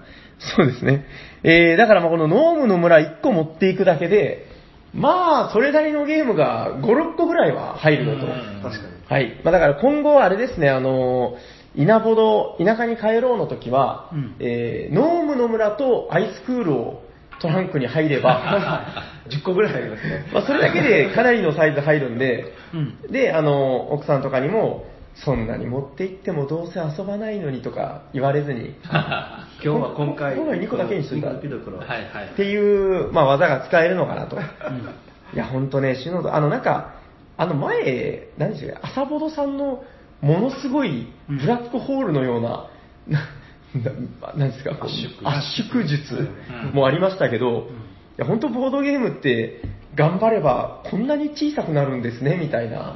そうですね。えー、だからまあこのノームの村1個持っていくだけで、まあ、それなりのゲームが5、6個ぐらいは入るのと。確かに。はい。まあだから今後はあれですね、あの、稲穂ど、田舎に帰ろうの時は、うんえー、ノームの村とアイスクールをトランクに入れば、[LAUGHS] 10個ぐらいありますね。まあそれだけでかなりのサイズ入るんで、うん。で、あの、奥さんとかにも、そんなに持って行ってもどうせ遊ばないのにとか言われずに、[LAUGHS] 今日は今回、今回2個だけにしといた2個だけだから。はいはいっ。ていう、まあ、技が使えるのかなと。いや、ほんとね、シノド、あの、なんか、あの前、何でしたっけ、朝ボドさんのものすごいブラックホールのような、なななんですか、圧縮圧縮術うんもありましたけど、や、本当ボードゲームって、頑張ればこんなに小さくなるんですね、みたいな。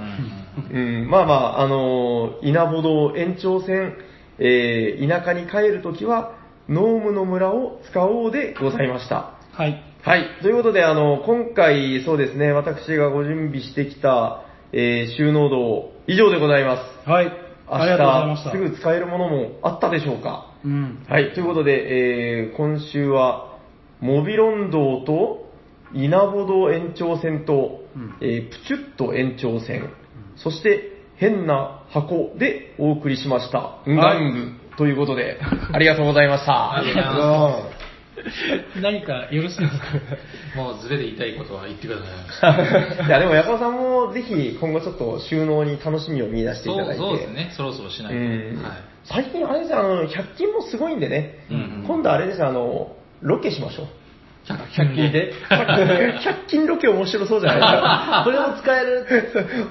うん、まあまあ、あのー稲穂道延長線、えー田舎に帰るときは、ノームの村を使おうでございました。はい。はい。ということで、あの、今回、そうですね、私がご準備してきた、えー収納道、以上でございます。はい。ありがとうございました。明日、すぐ使えるものもあったでしょうか？うん。はい。ということで、えー今週は、モビロン道と、稲穂道延長線と、うんえープチュッと延長線、そして、変な箱でお送りしました。ンガングということで、ありがとうございました。ありがとうございま [LAUGHS] 何かよろしいですか？す。[LAUGHS] もうズレで言いたいことは言ってください。[LAUGHS] いや、でも、ヤコウさんもぜひ今後ちょっと収納に楽しみを見出していただいて。そうそうですね。そろそろしないと。うんはい。最近あれですよ、あの、100均もすごいんでね、うんうん今度あれですよ、あの、ロケしましょう。100均で。100均ロケ面白そうじゃないですか。[LAUGHS] これも使える。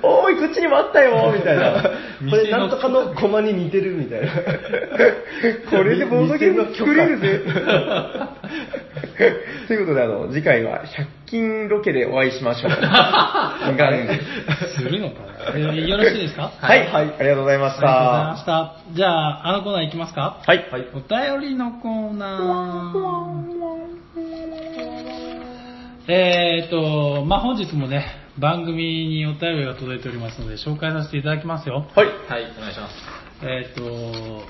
おーい、こっちにもあったよ、みたいな。これなんとかのコマに似てるみたいな。[LAUGHS] これでボードゲーム作れるぜ。[LAUGHS] ということで、あの、次回は100均ロケでお会いしましょう。ガングするのかなえーよろしいですか？はい、はい、ありがとうございましありがとうございまた。した。じゃあ、あのコーナーいきますか？はい。お便りのコーナー。えーと、まあ、本日もね、番組にお便りが届いておりますので、紹介させていただきますよ。はい。はい、お願いします。えーと、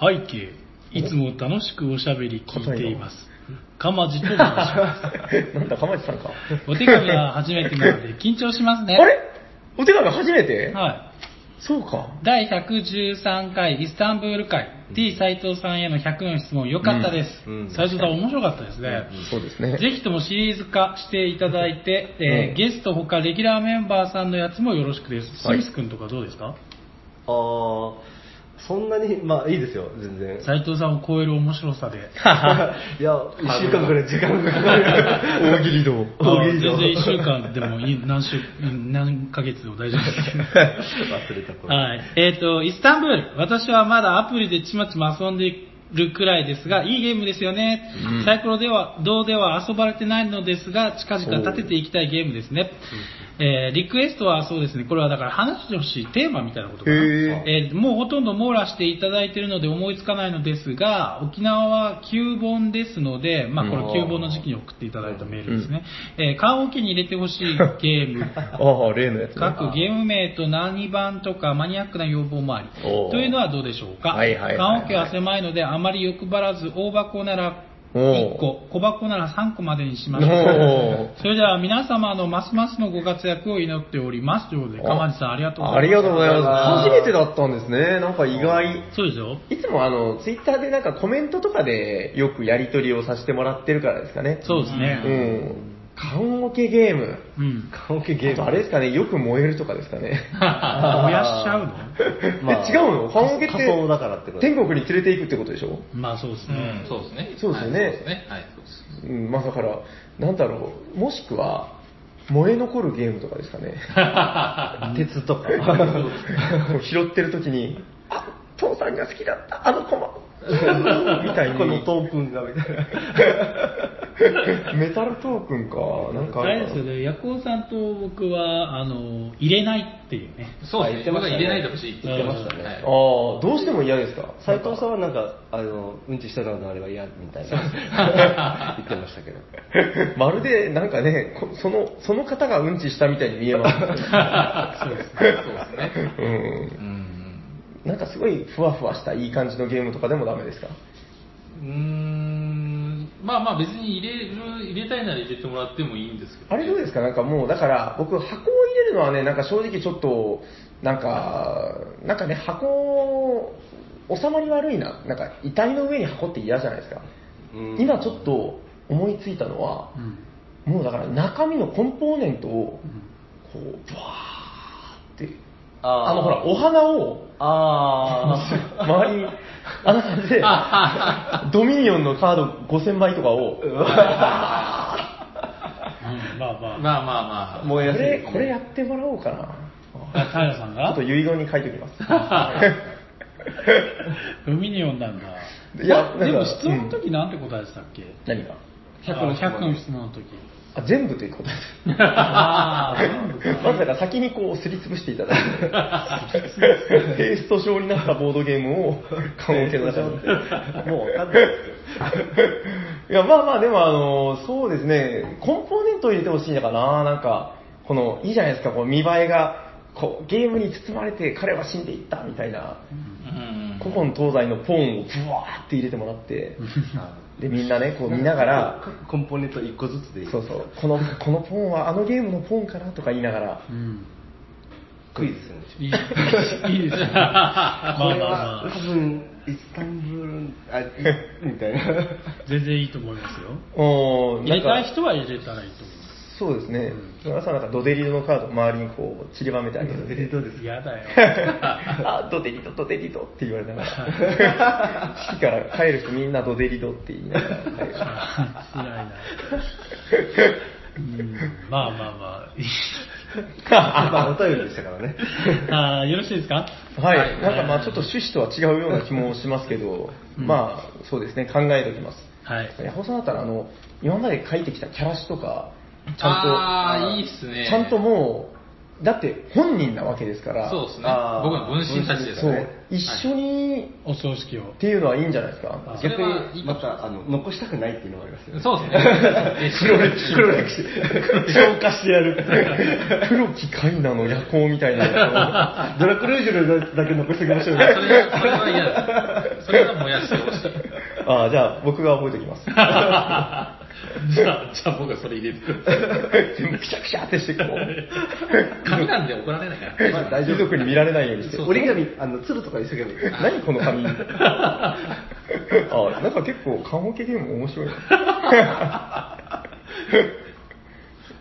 背景、いつも楽しくおしゃべり聞いています。かまじと申します。[LAUGHS] なんだ、かまじさんか。お手紙は初めてなので [LAUGHS] 緊張しますね。あれ？お手紙初めて？はい。そうか。第113回イスタンブール会 T 斎藤さんへの100の質問良かったです。うんうん斉藤さん面白かったですね。そうですね。ぜひともシリーズ化していただいて、えゲストほかレギュラーメンバーさんのやつもよろしくです。スはいミス君とかどうですか？あー、そんなに、まあいいですよ、全然。斉藤さんを超える面白さで。[LAUGHS] いや、一週間ぐらい時間がかかる。大喜利道。あ大喜利道全然1週間でもいい、何週、[LAUGHS] 何ヶ月でも大丈夫ですけど。忘れたこれ。はい。えっ、と、イスタンブール。私はまだアプリでちまちま遊んでるくらいですが、いいゲームですよね。うんサイコロでは、どうでは遊ばれてないのですが、近々立てていきたいゲームですね。えーリクエストはそうですね、これはだから話してほしいテーマみたいなことかな。えーもうほとんど網羅していただいているので思いつかないのですが、沖縄は旧本ですので、まあこれうん旧本の時期に送っていただいたメールですね。えー、缶オケに入れてほしいゲーム。[LAUGHS] ああ、例のやつね。各ゲーム名と何番とかマニアックな要望もあり。というのはどうでしょうか？はいはいはいはい缶桶は狭いのであまり欲張らず、大箱なら1個、小箱なら3個までにしましょおう。ーそれでは皆様のますますのご活躍を祈っております。ということで、かまじさんありがとうござあいます。りがとうございます。あ初めてだったんですね。なんか意外。そうですよ。いつもあの、ツイッターでなんかコメントとかでよくやり取りをさせてもらってるからですかね。そうですね。うん。缶オケゲーム。うん。オケゲーム。あれですかね、よく燃えるとかですかね。[LAUGHS] 燃やしちゃうの？え違うの？缶オケって仮想だからってこと天国に連れて行くってことでしょ？まあそうですうねん、。そうですね。そうですよねはいそうですね。はい、そうです。うん、まあだから、なんだろう、もしくは、燃え残るゲームとかですかね。[LAUGHS] 鉄とか。[LAUGHS] 拾ってる時に、あ、父さんが好きだった、あのコマ。みたいに。このトークンがみたいな。メタルトークンか。なんかあれですよね、ヤコウさんと僕は、あの、入れないっていうね。そうですね。僕は入れないでほしいって言ってましたね。うんはいああ、どうしても嫌ですか？斉藤さんはなんか、あの、うんちしたのであれば嫌みたいな。[LAUGHS] 言ってましたけど。[LAUGHS] まるで、なんかね、こその、その方がうんちしたみたいに見えます。[LAUGHS] そうですね。そうですね。うん。うん。なんかすごいふわふわしたいい感じのゲームとかでもダメですか？うーん。まあまあ別に入れる、入れたいなら入れてもらってもいいんですけど、あれどうですか？なんかもう、だから僕箱を入れるのはね、なんか正直ちょっと、なんか、なんかね、箱、収まり悪いな。なんか遺体の上に箱って嫌じゃないですか？うん今ちょっと思いついたのは、うんもうだから中身のコンポーネントを、うんこう、ブワーって、あーあのほら、お花を、あ [LAUGHS] 周りに、あんな感じで、ドミニオンのカード5000枚とかを、うんまあまあ。まあまあまあ。燃えやすいこれ、これやってもらおうかな。あ平さんが？ちょっと遺言に書いておきます。ルミニオンなんだ。いやまでも質問の時なんて答えてたっけ、何が？100の質問100の質問の時。あ、全部ということ。です。まずだから先にこうすりつぶしていただいて、[LAUGHS] ペースト状になったボードゲームを缶オケの中に。もうわかんない。いや、まあまあ、でもあの、そうですね、コンポーネントを入れてほしいのかな、なんか、この、いいじゃないですか、こう見栄えが、こう、ゲームに包まれて彼は死んでいった、みたいな、うん。古今東西のポーンをブワーって入れてもらって、で、みんなね、こう見ながら、各コンポーネント1個ずつでいい。そうそう、この、このポーンはあのゲームのポーンかなとか言いながら、うん。クイズするんでしょ。いい、[LAUGHS] いいですね。まあまあこれはまあ多、分、イスタンブール、あ、みたいな。全然いいと思いますよ。おー入れたい人は入れたらいいと思います。そうですね、皆さんなんかドデリドのカード周りにこう散りばめてあげるんで。どうです嫌だよ。[LAUGHS] あ、ドデリド、ドデリドって言われながら、[LAUGHS] 式から帰る人みんなドデリドって言いながら帰る。辛いな。うんまあまあまあいい。まあ、お便りでしたからね。[LAUGHS] あーよろしいですか？はい、なんかまあちょっと趣旨とは違うような気もしますけど、うんまあそうですね、考えておきます。はい。ヤホさんだったら、あの、今まで書いてきたキャラシとか、ちゃんと、あーいいっすねちゃんともう、だって本人なわけですから、そうですね。僕の分身たちですそうね。一緒にお葬式をっ。ていうのはいいんじゃないですか。あそれ逆はまた、あの、残したくないっていうのがありますよね。そうですね。黒歴史。黒歴史。消化してやる。黒木カイナの夜行みたいなや [LAUGHS] ドラクルージュだけ残しておきましょうそれは、それは嫌だ。それは燃やしてほしい。ああ、じゃあ僕が覚えておきます。[LAUGHS] じゃあ、じゃあ僕はそれ入れてくる。全部くしゃくしゃってしてこう。紙なんで怒られないから。まあ大丈夫貴族に見られないようにして。そう折り紙、あの、鶴とかにしとけばいい。何この紙？[LAUGHS] あ、なんか結構、缶オケゲーム面白いな。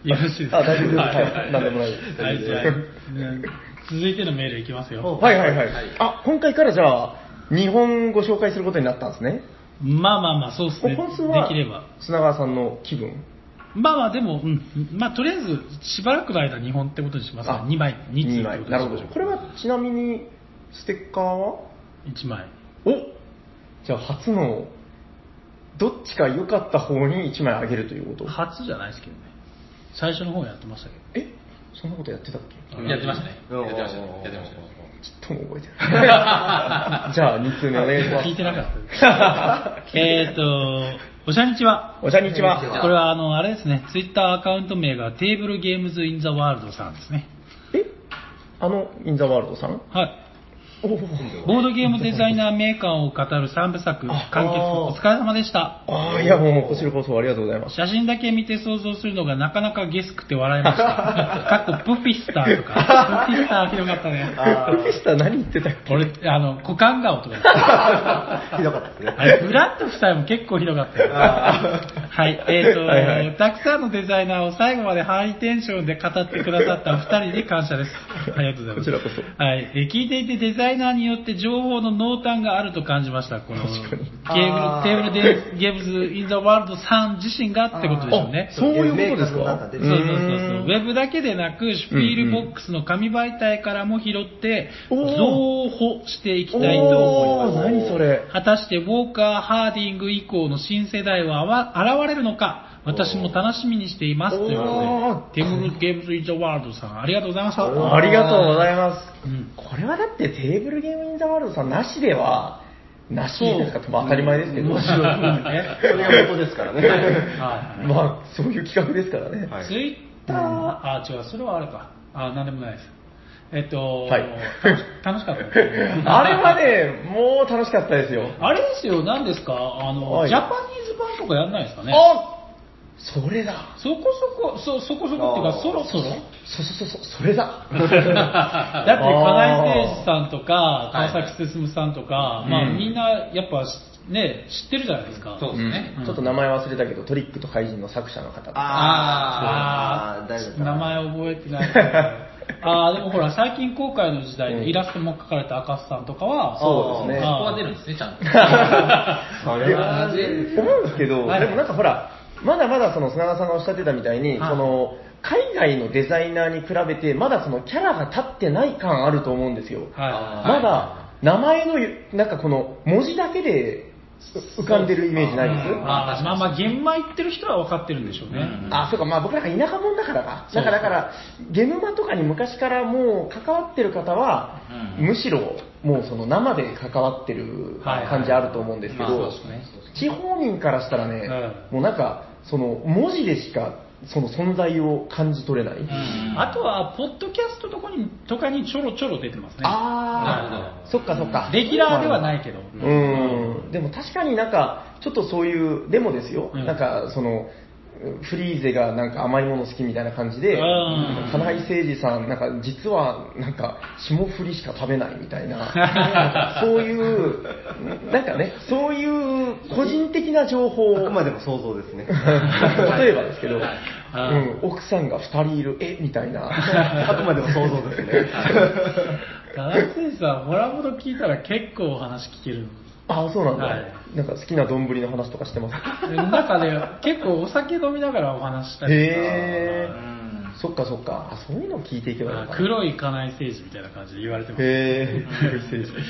よろしいですか？あ、大丈夫です。ははいい。なんでもないです。はい、じゃあ、ね続いてのメールいきますよ。はいはいはいはい。あ、今回からじゃあ、日本ご紹介することになったんですね。まあまあまあ、そうですね。本数は、できれば。砂川さんの気分？まあまあ、でも、うん。まあ、とりあえず、しばらくの間、日本ってことにしますね。2枚、2通2って枚。ことなるほど。でこれはちなみに、ステッカーは？1枚。おじゃあ初の、どっちか良かった方に1枚あげるということ？初じゃないですけどね。最初の方やってましたけど。え？そんなことやってたっけ？やってましたね。うんやってましたね。やってましたね。ちっとも覚えてない。[LAUGHS] じゃあ2通目お願いします。聞いてなかったです。[LAUGHS] えっと、おしゃにちは。おしゃにちは。これは、あの、あれですね、ツイッターアカウント名がテーブルゲームズインザワールドさんですね。え？あの、インザワールドさん？はい。ボードゲームデザイナー名鑑を語る3部作、完結お疲れ様でした。ああ、いやもう、こちらこそありがとうございます。写真だけ見て想像するのがなかなかゲスくて笑いました。[LAUGHS] かっこプピスターとか。[LAUGHS] プピスターひどかったね。あプピスター何言ってたっけ？俺、あの、股間顔とか [LAUGHS] ひどかったですね。あれ、ブラッド夫妻も結構ひどかったよ。はい、えっ、と、はいはいたくさんのデザイナーを最後までハイテンションで語ってくださったお二人に感謝です。ありがとうございます。こちらこそはい、えー聞いていてデザイナーによって情報の濃淡があると感じました。このゲーム、あーテーブルでゲームズ・イン・ザ・ワールドさん自身がってことでしょうね。そういうことですか？そうそうそうそう。ウェブだけでなく、シュピールボックスの紙媒体からも拾って、増補していきたいと思います。何それ？果たしてウォーカー・ハーディング以降の新世代はわ現れるのか、私も楽しみにしています。というおこーとで、テーブルゲームズ・イン・ザ・ワールドさん、ありがとうございました。ありがとうございます。うんこれはだってテーブルゲームインザワールドさんなしでは、なしですかまあ当たり前ですけど。面白 [LAUGHS] いね。それが元ですからね。はいまあ、そういう企画ですからね。はいツイッター、あ、違う、それはあれか。あ、なんでもないです。えっと、はい楽しかったです。[LAUGHS] あれはね、もう楽しかったですよ。あれですよ、何ですか？あの、はいジャパニーズ版とかやんないですかね？あそれだ。そこそこ、そ、そこそこっていうか、そろそろ？そ、そ、そ、そ、それだ。[LAUGHS] だって、金井誠司さんとか、はい川崎進さんとか、まあうんみんな、やっぱ、ね、知ってるじゃないですか。そうですね。ちょっと名前忘れたけど、トリックと怪人の作者の方とか。ああー、誰だった名前覚えてないけど。[LAUGHS] ああ、でもほら、最近公開の時代うんでイラストも描かれた赤須さんとかは、そうですねあーここは出るんですね、ちゃんと。[LAUGHS] それは全思うんですけど、はいでもなんかほら、まだまだその砂川さんがおっしゃってたみたいに、はいその海外のデザイナーに比べて、まだそのキャラが立ってない感あると思うんですよ。はまだ名前のゆ、なんかこの文字だけで浮かんでるイメージないです？あまあまあまあ、現場行ってる人は分かってるんでしょうね。うん。あ、そうか、まあ僕らが田舎者だからか。そうだから、だから、ゲームマとかに昔からもう関わってる方は、うん。むしろもうその生で関わってるはい感じあると思うんですけどですね、地方民からしたらね、もうなんか、その文字でしかその存在を感じ取れない。うん。あとは、ポッドキャストとかにとかにちょろちょろ出てますね。あなるー、そっかそっか。レギュラーではないけど。うん、でも確かになんか、ちょっとそういう、でもですよ、うんなんかその、フリーゼがなんか甘いもの好きみたいな感じで、うん金井誠司さん、なんか実はなんか霜降りしか食べないみたいな、[LAUGHS] そういう、なんかね、そういう個人的な情報をあく、までも想像ですね。例えばですけど、はいうん、奥さんが2人いる、えみたいな。あくまでも想像ですね。田中選手は、モラボド聞いたら結構お話聞ける。ああ、そうなんだ。はいなんか好きな丼の話とかしてます？なんかね、結構お酒飲みながらお話したりとかへーうんそっかそっか。あ、そういうのを聞いていけばいいのかな。黒い家内政治みたいな感じで言われてます。へえ、失礼しまし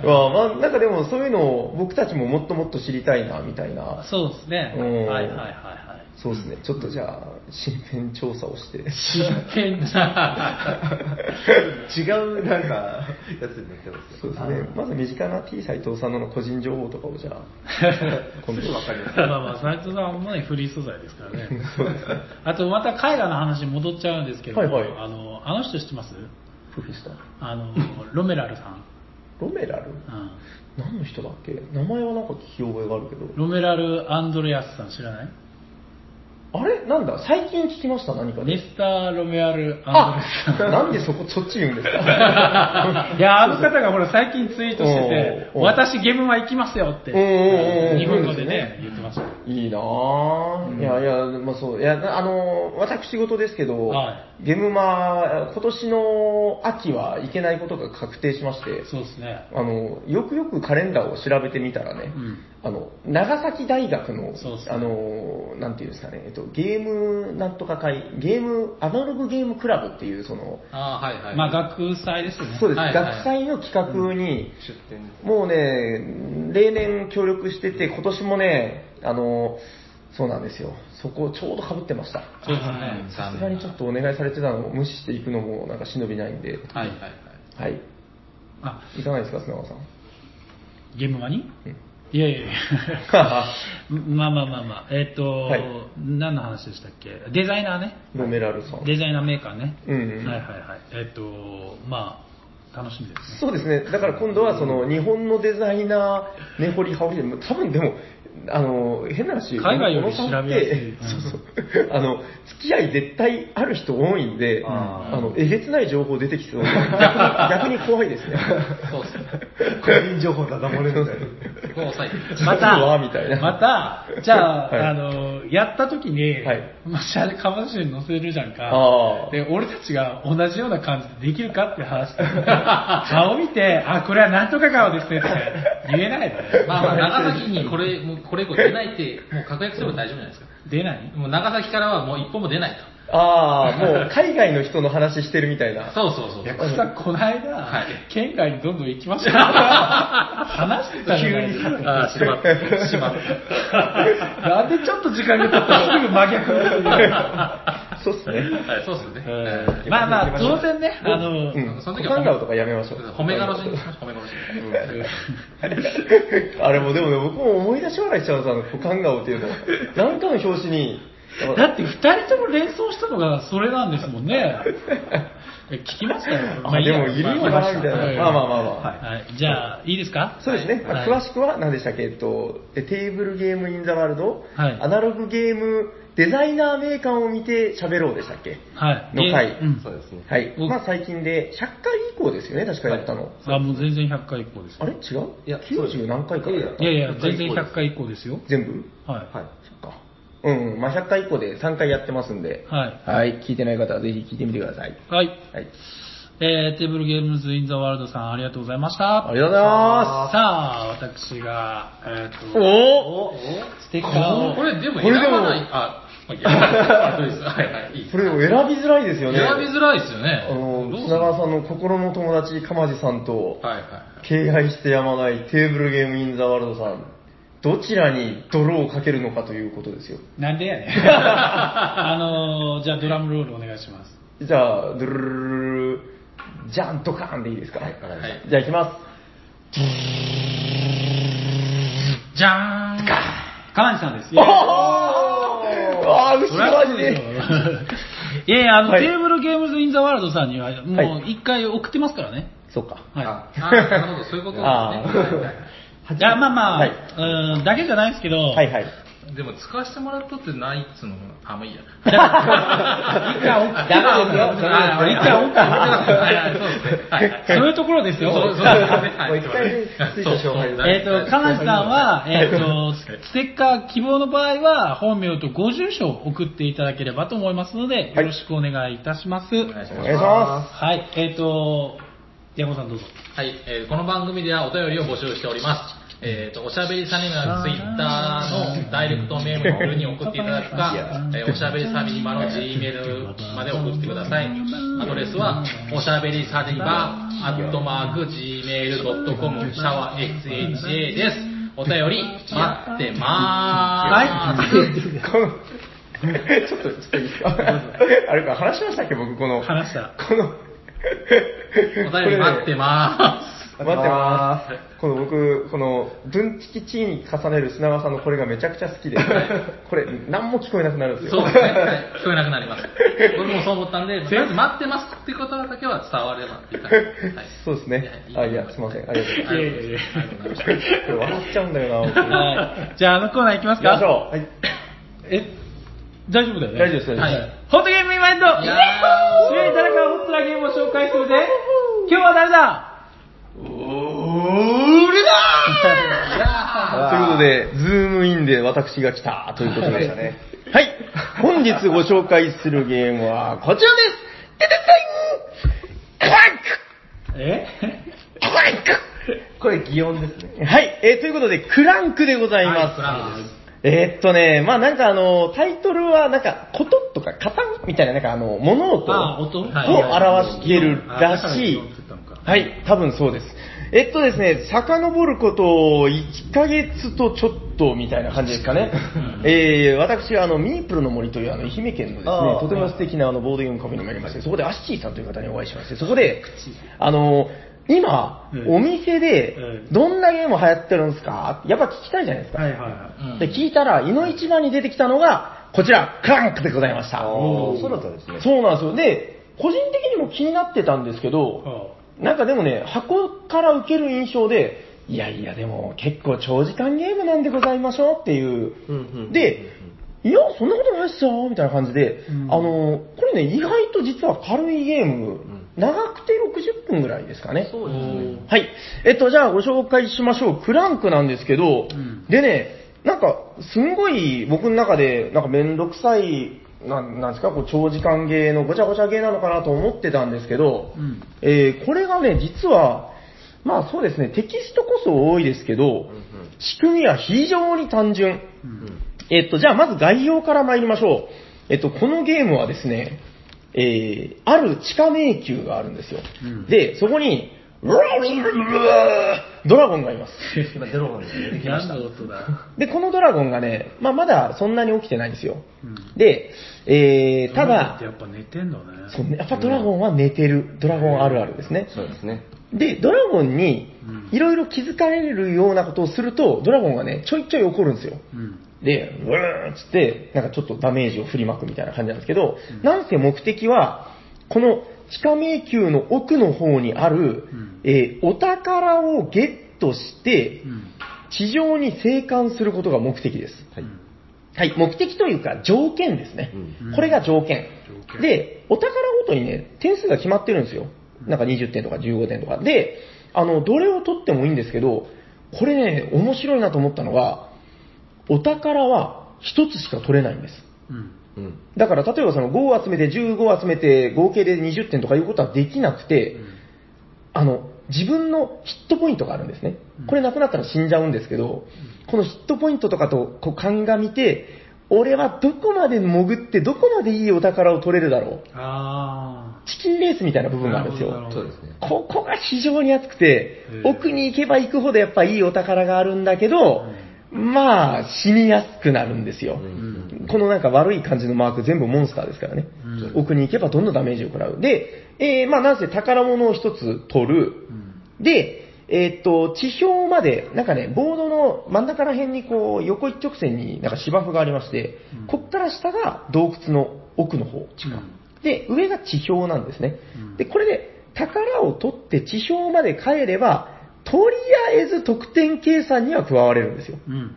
た。ま [LAUGHS] あ、まあ、なんかでもそういうのを僕たちももっともっと知りたいな、みたいな。そうですね。はいはいはい。そうですね。ちょっとじゃあ、身辺調査をして。真剣な。[LAUGHS] 違うなんか、やつになってますそうですね。まず身近な T 斎藤さんの個人情報とかをじゃあ、[LAUGHS] 今度わかりますまあまあ、斉藤さんもね、フリー素材ですからね。あと、また絵画の話に戻っちゃうんですけど、はいはいあの、あの人知ってます？フフィスタ。あの、ロメラルさん。ロメラル？うん何の人だっけ？名前はなんか聞き覚えがあるけど。ロメラル・アンドレアスさん知らない？あれ？なんだ？最近聞きました？何か？で。ミスター・ロメアル・アンドレアスさん。なんでそこ、そっち言うんですか？[LAUGHS] いや、あの方がほら最近ツイートしてて、私ゲームは行きますよって、日本語でね、言ってました。いいなぁ、いやいや、まあそう、いや、あの、私事ですけど、はゲームマ、今年の秋は行けないことが確定しまして、そうですね。あの、よくよくカレンダーを調べてみたらね、うん。あの、長崎大学のそうっすね、あの、なんていうんですかね、えっと、ゲームなんとか会、ゲーム、アナログゲームクラブっていう、その、ああ、はいはい。まあ学祭ですよね。そうです、はいはい学祭の企画に、出店もうね、例年協力してて、今年もね、あの、そうなんですよ。そこちょうど被ってました。そうですね。さすがにちょっとお願いされてたのを無視していくのもなんか忍びないんで、はいはいはい。はい。あ、いかがですか、砂川さん。ゲームマにうんいやいやいや。[LAUGHS] まあまあまあまあ。えっ、と、はい何の話でしたっけ？デザイナーね。ロメラルさん。デザイナーメーカーね。うんうんはいはいはい。えっ、と、まあ、楽しみですね。そうですね。だから今度はその日本のデザイナー、根掘り葉掘りで、多分でも、あの、変な話、海外より調べやすいそうそう。あの、付き合い絶対ある人多いんで、ああの、えげつない情報出てきそうで、逆 [LAUGHS] に逆に怖いですね。そうですね。個人情報だだ漏れみたいな。また、みたいなまた、じゃあ、はいあの、やった時に、はいまあ、車カバンに乗せるじゃんか。で、俺たちが同じような感じでできるかって話して、顔見て、あ、これはなんとか顔ですねって言えないのね。まあまあ、長崎にこれ、もうこれ以降出ないって、もう確約すれば大丈夫じゃないですか。出ない？もう長崎からはもう一歩も出ないと。ああ、もう [LAUGHS] 海外の人の話してるみたいな。そうそうそう。いや、さん、この間、はい県外にどんどん行きましょう。[LAUGHS] 話してたじゃないですか。ああ、しまった。しまった。なんでちょっと時間が経ったらすぐ真逆に [LAUGHS] そうっすね。はい、そうですね。えーまあまあ、当然ね、あの、うん。その時は股間顔とかやめましょう。褒め殺しにしましょう、褒め殺し。あれもでもね、僕も思い出し笑いしちゃうんですよ、あの、股間顔っていうの。なんかの表紙に、だって二人とも連想したのがそれなんですもんね。[LAUGHS] え聞きましたよ。あ、でもいるよな、みたいな。まあまあまあまあ。はい。じゃあ、いいですか？そうですね。詳しくは何でしたっけ、えっと、えテーブルゲームインザワールド、はいアナログゲームデザイナーメーカーを見て喋ろうでしたっけ？はい。の回うんそうですね。はい。うんまあ最近で100回以降ですよね、確かやったの。あ、もう全然100回以降です。あれ？違う？いや90何回かやった？いやいや、全然100回以降ですよ。全部？ははい。そっか。うん、うんまあ100回以降で3回やってますんでい。、はい。はい、聞いてない方はぜひ聞いてみてください。はい。はい。えー、テーブルゲームズインザワールドさん、ありがとうございました。ありがとうございまさあ、私が、えっ、す。と、おステッカーを。これでもこれでも選ばない、あ、あそうです。はいはい。いいこれを選びづらいですよね。選びづらいですよね。あの、どうする砂川さんの心の友達、かまじさんと、はいはい。敬愛してやまないテーブルゲームインザワールドさん、どちらに泥をかけるのかということですよ。なんでやねん。[LAUGHS] あのー、じゃあドラムロールお願いします。じゃあ、ドゥルルルルルジャンとカーンでいいですか、はいじゃあ行きます。じゃーん川西さんです。おーあー、後ろマジで。いやいや、あの、はいテーブルゲームズインザワールドさんには、はもう一回送ってますからね。そうか。はい。あ、[LAUGHS] あなるほど、そういうことですね。いはいはいいや、まあまあ、はいうん、だけじゃないですけど、はいはい。でも使わせてもらうとってないっつうのも、あ、もういいや。[LAUGHS] 一ダメですよあ一そうですね。はいういうところですよ。そうえっ、と、かなしさんは、えっ、と、ステッカー希望の場合は、本名とご住所を送っていただければと思いますので、よろしくお願いいたします。お願いしますお願いしまはい、えっ、と、ヤコさんどうぞ。はい、えーこの番組ではお便りを募集しております。えっ、と、おしゃべりサニマのツイッターのダイレクトメールに送っていただくか、えーおしゃべりサニマの G メールまで送ってください。アドレスは、おしゃべりサニバアットマーク Gmail.com シャワー XHA です。お便り待ってまーす。ちょっと、ちょっといいですか？[LAUGHS] あれか、話しましたっけ、僕、この、話した。この、お便り待ってま待ってます。この僕、この、分析地に重ねる砂川さんのこれがめちゃくちゃ好きで、[LAUGHS] これ、何も聞こえなくなるんですよ。そうですね。はい聞こえなくなります。僕もそう思ったんで、[LAUGHS] とりあえず待ってますっていうことだけは伝わればっていう感じです。は [LAUGHS] いそうですね。あ、いや、すいません。ありがとうございいやいやいやいましたます。これ笑っちゃうんだよな、はい。じゃあ、あのコーナー行きますきましかょう。はい。え、大丈夫だよね？大丈夫です、大丈夫はい。ホットゲームイベントいやー強い誰かホットなゲームを紹介するぜ今日は誰だ？俺だ [LAUGHS] ということで、ズームインで私が来たということで、はい。本日ご紹介するゲームはこちらです。てててん。クランク。クランク。これ擬音ですね。はい、えーということで、クランクでございます。はいえーっとね、まあなんかあの、タイトルはなんか、こととか、カタンみたいな、なんかあの、物音をはい表してるらしい。はい、多分そうです。えっとですね、遡ること1ヶ月とちょっとみたいな感じですかね。えー、私はあの、ミープルの森というあの、愛媛県のですあね、ーとても素敵なあの、ボードゲームカフェに参りまして、そこでアッシーさんという方にお会いしまして、そこで、あの、今、うんお店でうん、どんなゲーム流行ってるんですか？やっぱ聞きたいじゃないですか。はいはいはい。うんで、聞いたら、いの一番に出てきたのが、こちら、クランクでございました。そうだったんですね。そうなんですよ。で、個人的にも気になってたんですけど、なんかでもね、箱から受ける印象で、いやいや、でも結構長時間ゲームなんでございましょうっていう。で、いや、そんなことないっすよ、みたいな感じで、うんあの、これね、意外と実は軽いゲーム、長くて60分ぐらいですかね。そうですね。はい。えっと、じゃあご紹介しましょう。クランクなんですけど、んでね、なんか、すんごい僕の中で、なんかめんどくさい、なんなんですか、こう長時間ゲーのごちゃごちゃゲーなのかなと思ってたんですけど、うんえーこれがね、実は、まあそうですね、テキストこそ多いですけど、仕組みは非常に単純。えっと、じゃあまず概要から参りましょう。えっと、このゲームはですね、えー、ある地下迷宮があるんですよ。うんで、そこに、ドラゴンがいます。今、デロマン [LAUGHS] で、このドラゴンがね、まあ、まだそんなに起きてないんですよ。うんで、えー、ただや、っぱ寝てんだね。そうねやっぱドラゴンは寝てる。ドラゴンあるあるですね。そうですね。で、ドラゴンにうんいろいろ気づかれるようなことをすると、ドラゴンがね、ちょいちょい怒るんですよ。うん。で、ブーンっつって、なんかちょっとダメージを振りまくみたいな感じなんですけど、なんせ目的は、この地下迷宮の奥の方にある、んえーお宝をゲットしてう、ん。地上に生還することが目的です。はい。はい、目的というか条件ですね。うんこれが条件。条件で、お宝ごとにね、点数が決まってるんですよ。なんか20点とか15点とか。で、あの、どれを取ってもいいんですけど、これね、面白いなと思ったのが、お宝は1つしか取れないんです。うん。うん。だから例えばその5を集めて15を集めて合計で20点とかいうことはできなくて、あの、自分のヒットポイントがあるんですね。これなくなったら死んじゃうんですけど、このヒットポイントとかとこう鑑みて、俺はどこまで潜って、どこまでいいお宝を取れるだろう。あチキンレースみたいな部分があるんですよなるほ。どそうですね。ここが非常に熱くて奥に行けば行くほどやっぱいいお宝があるんだけど、まあ、死にやすくなるんですよ。うんこのなんか悪い感じのマーク全部モンスターですからね。うん奥に行けばどんどんダメージを食らう。で、えー、まあなんせ宝物を一つ取る。で、えーっと、地表まで、なんかね、ボードの真ん中ら辺にこう、横一直線になんか芝生がありまして、うんこっから下が洞窟の奥の方、地下。うんで、上が地表なんですね。うんで、これで宝を取って地表まで帰れば、とりあえず得点計算には加われるんですよ。うん。うん。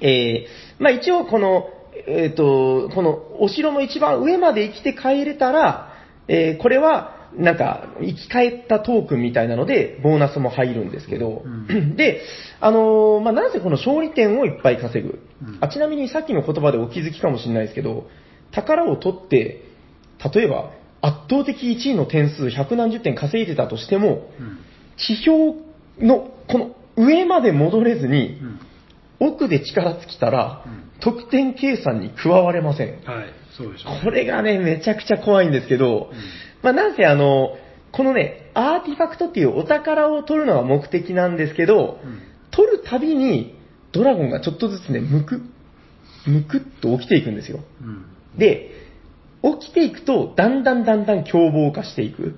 えー、まあ一応この、えっ、と、このお城の一番上まで生きて帰れたら、えーこれは、なんか、生き返ったトークンみたいなので、ボーナスも入るんですけど、うん [CLEARS THROAT] で、あのーまあ、なぜこの勝利点をいっぱい稼ぐ、うんあ。ちなみにさっきの言葉でお気づきかもしれないですけど、宝を取って、例えば、圧倒的1位の点数100何十点稼いでたとしても、うん。地表のこの上まで戻れずに、うん。奥で力尽きたらうん、得点計算に加われません。はい。そうでしょ。これがね、めちゃくちゃ怖いんですけど、うんまあなんせあの、このね、アーティファクトっていうお宝を取るのが目的なんですけど、うん取るたびにドラゴンがちょっとずつね、むく、むくっと起きていくんですよ。うん。で、起きていくと、だんだんだんだん凶暴化していく。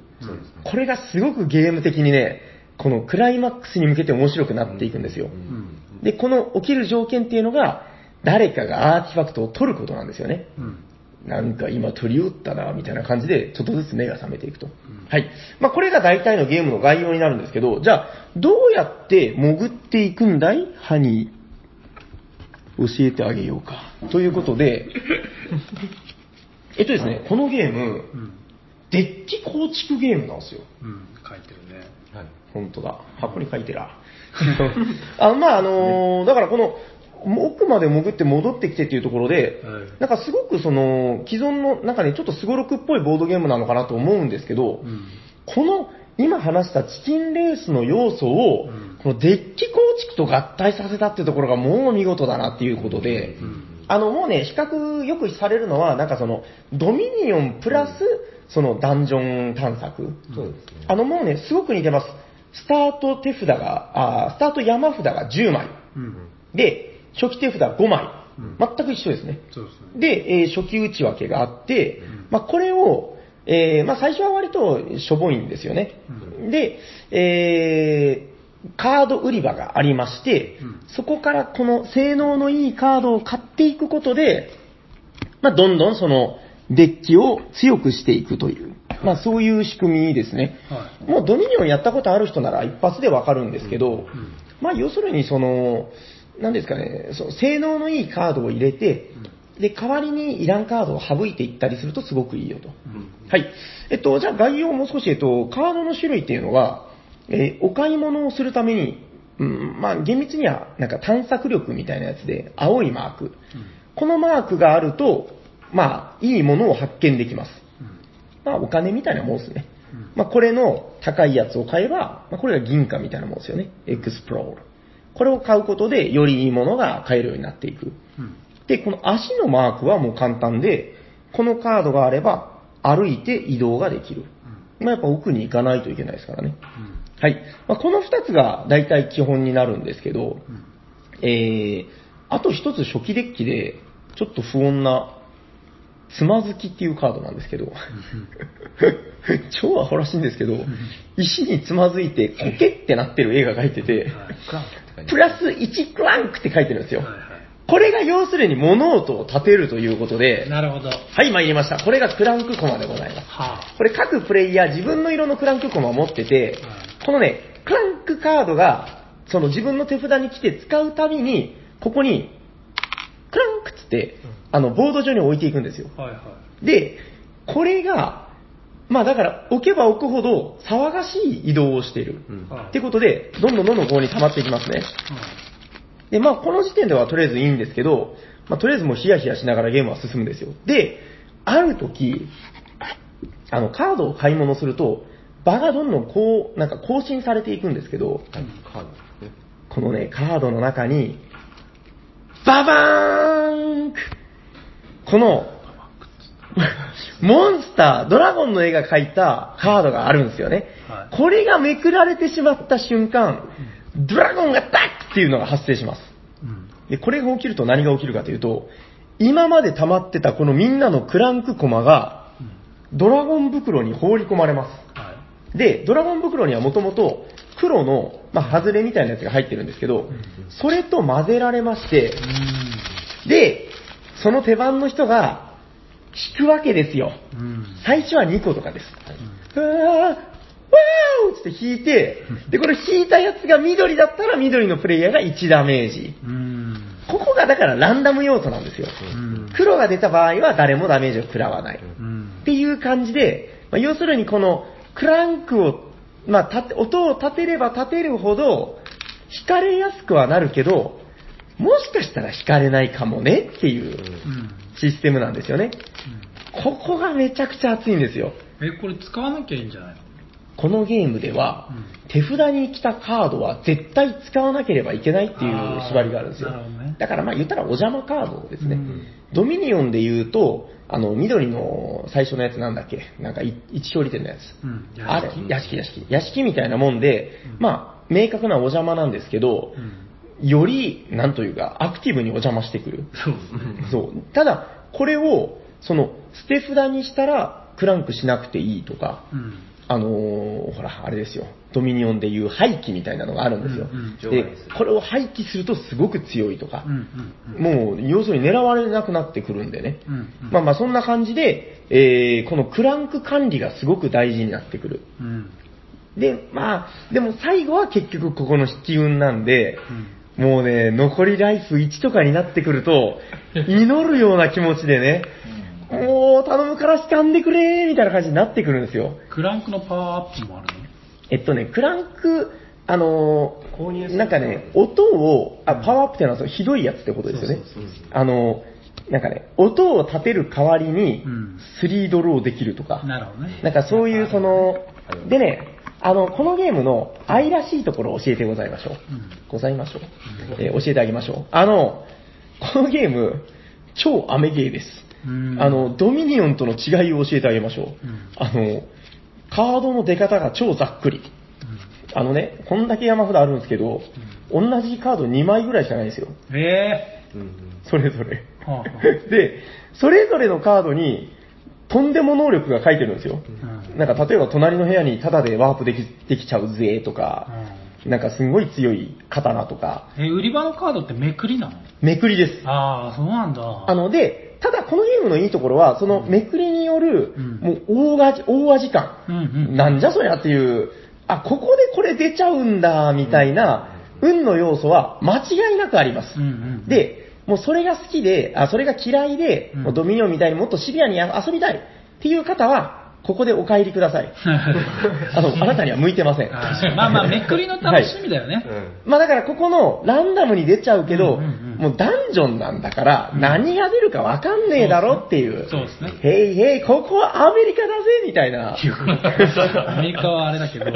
これがすごくゲーム的にね、このクライマックスに向けて面白くなっていくんですよ。うん。で、この起きる条件っていうのが、誰かがアーティファクトを取ることなんですよね。うん。なんか今取り打ったな、みたいな感じで、ちょっとずつ目が覚めていくと。はい。まあ、これが大体のゲームの概要になるんですけど、じゃあ、どうやって潜っていくんだい？ハニー。教えてあげようか。ということで、えっとですね、このゲーム、うん。デッキ構築ゲームなんですよ。うん。書いてる。本当だ。箱に書いてら。[LAUGHS] あまあ、あのーだからこの、奥まで潜って戻ってきてっていうところで、はいなんかすごくその、既存の、なんかね、ちょっとスゴロクっぽいボードゲームなのかなと思うんですけど、うん。この、今話したチキンレースの要素を、うんこのデッキ構築と合体させたっていうところがもう見事だなっていうことで、うん。あの、もうね、比較よくされるのは、なんかその、ドミニオンプラス、そのダンジョン探索。ね。あの、もうね、すごく似てます。スタート手札が、あースタート山札が10枚。うん。で、初期手札5枚うん。全く一緒ですね。そうですね。で、えー初期内訳があってうん、まあ、これを、えーまあ、最初は割としょぼいんですよね。で、えーカード売り場がありましてうん、そこからこの性能のいいカードを買っていくことで、まあ、どんどんそのデッキを強くしていくという、まあ、そういう仕組みですね。はい。もうドミニオンやったことある人なら一発でわかるんですけど、うん。まあ要するにその、なんですかね、その性能のいいカードを入れて、で、代わりにいらんカードを省いていったりするとすごくいいよと。うん。はい。えっと、じゃあ概要をもう少し、えっと、カードの種類っていうのは、えーお買い物をするために、うん、まあ厳密にはなんか探索力みたいなやつで、青いマーク。このマークがあると、まあ、いいものを発見できます。まあ、お金みたいなもんですね。うんまあ、これの高いやつを買えば、まあ、これが銀貨みたいなもんですよね。エクスプロール。これを買うことで、よりいいものが買えるようになっていく。うん。で、この足のマークはもう簡単で、このカードがあれば、歩いて移動ができる。まあ、やっぱ奥に行かないといけないですからね。うん。はい。まあ、この2つが大体基本になるんですけど、うん。えー、あと1つ初期デッキで、ちょっと不穏な、つまずきっていうカードなんですけど、[LAUGHS] 超アホらしいんですけど、石につまずいて、コケってなってる絵が描いてて、プラス1クランクって書いてるんですよこれが要するに物音を立てるということい。で、なるほど。ははい、参りました。これがクランクコマでございます。あ。これ各プレイヤー自分の色のクランクコマを持ってて、このね、クランクカードが、その自分の手札に来て使うたびに、ここに、クランクっつって、あの、ボード上に置いていくんですよ。はいはい。で、これが、まあだから、置けば置くほど騒がしい移動をしている。うんはってことで、どんどんどんどんここに溜まっていきますね。で、まあこの時点ではとりあえずいいんですけど、まあとりあえずもうヒヤヒヤしながらゲームは進むんですよ。で、ある時、あの、カードを買い物すると、場がどんどんこう、なんか更新されていくんですけど、はい。このね、カードの中に、ババーンこの、モンスター、ドラゴンの絵が描いたカードがあるんですよね。はいこれがめくられてしまった瞬間、ドラゴンがダックっていうのが発生します。うん。で、これが起きると何が起きるかというと、今まで溜まってたこのみんなのクランクコマが、ドラゴン袋に放り込まれます。はい。で、ドラゴン袋にはもともと黒の、まあ、外れみたいなやつが入ってるんですけど、それと混ぜられまして、で、その手番の人が引くわけですよ。最初は2個とかです。うわー、わーって引いて、で、これ引いたやつが緑だったら緑のプレイヤーが1ダメージ。うん。ここがだからランダム要素なんですよ。うん。黒が出た場合は誰もダメージを食らわない。うんっ。ていう感じで、まあ、要するにこのクランクを、まあ、音を立てれば立てるほど、弾かれやすくはなるけど、もしかしたら弾かれないかもねっていううん。システムなんですよね。ここがめちゃくちゃ熱いんですよ。え、これ使わなきゃいいんじゃないの？このゲームでは、うん手札に来たカードは絶対使わなければいけないっていう縛りがあるんですよね。だからまあ言ったらお邪魔カードですね。うんドミニオンで言うと、あの、緑の最初のやつなんだっけ？なんかい一勝利点のやつ。うん。あれ？屋敷？屋敷。屋敷みたいなもんで、まあ、明確なお邪魔なんですけどう、ん。より、なんというか、アクティブにお邪魔してくる。そうですね。そう。ただ、これを、その、捨て札にしたら、クランクしなくていいとか、うん。あのーほら、あれですよ。ドミニオンでいう廃棄みたいなのがあるんですよ。うんで、これを廃棄するとすごく強いとかう、ん。うん。もう、要するに狙われなくなってくるんでね。うん。うん。まあまあ、そんな感じで、えー、このクランク管理がすごく大事になってくる。うん。で、まあ、でも最後は結局ここの引き運なんで、もうね、残りライフ1とかになってくると、祈るような気持ちでね、もう頼むから掴んでくれーみたいな感じになってくるんですよ。クランクのパワーアップもあるの？えっとね、クランク、あのー購入するとなんかね、音を、あ、パワーアップっていうのはそのひどいやつってことですよね。あのーなんかね、音を立てる代わりにうん、スリードローできるとか、なるほどね。なんかそういうその、でね、あの、このゲームの愛らしいところを教えてございましょう。うんございましょう。えー教えてあげましょう。あの、このゲーム、超アメゲーです。うんあの、ドミニオンとの違いを教えてあげましょう。うんあの、カードの出方が超ざっくり。あのね、こんだけ山札あるんですけど、同じカード2枚ぐらいしかないんですよ。うんえそれぞれ。はあは [LAUGHS] で、それぞれのカードに、とんでも能力が書いてるんですよ。うんなんか例えば隣の部屋にタダでワープできできちゃうぜとか、なんかすんごい強い刀とか、え、売り場のカードってめくりなの？めくりです。ああ、そうなんだ。あので、ただこのゲームのいいところは、そのめくりによるうん、もう大味、大味感。なんじゃそりゃっていう、あ、ここでこれ出ちゃうんだ、みたいな、運の要素は間違いなくあります。で、もうそれが好きで、あ、それが嫌いで、ドミニオンみたいにもっとシビアに遊びたいっていう方は、ここでお帰りください。[LAUGHS] あの、あなたには向いてません。まあまあ、めくりの楽しみだよね。まあだからここのランダムに出ちゃうけど、うんうんうんもうダンジョンなんだから、何が出るかわかんねえだろっていう。そうですねへいへい、ここはアメリカだぜみたいな。アメリカはあれだけど。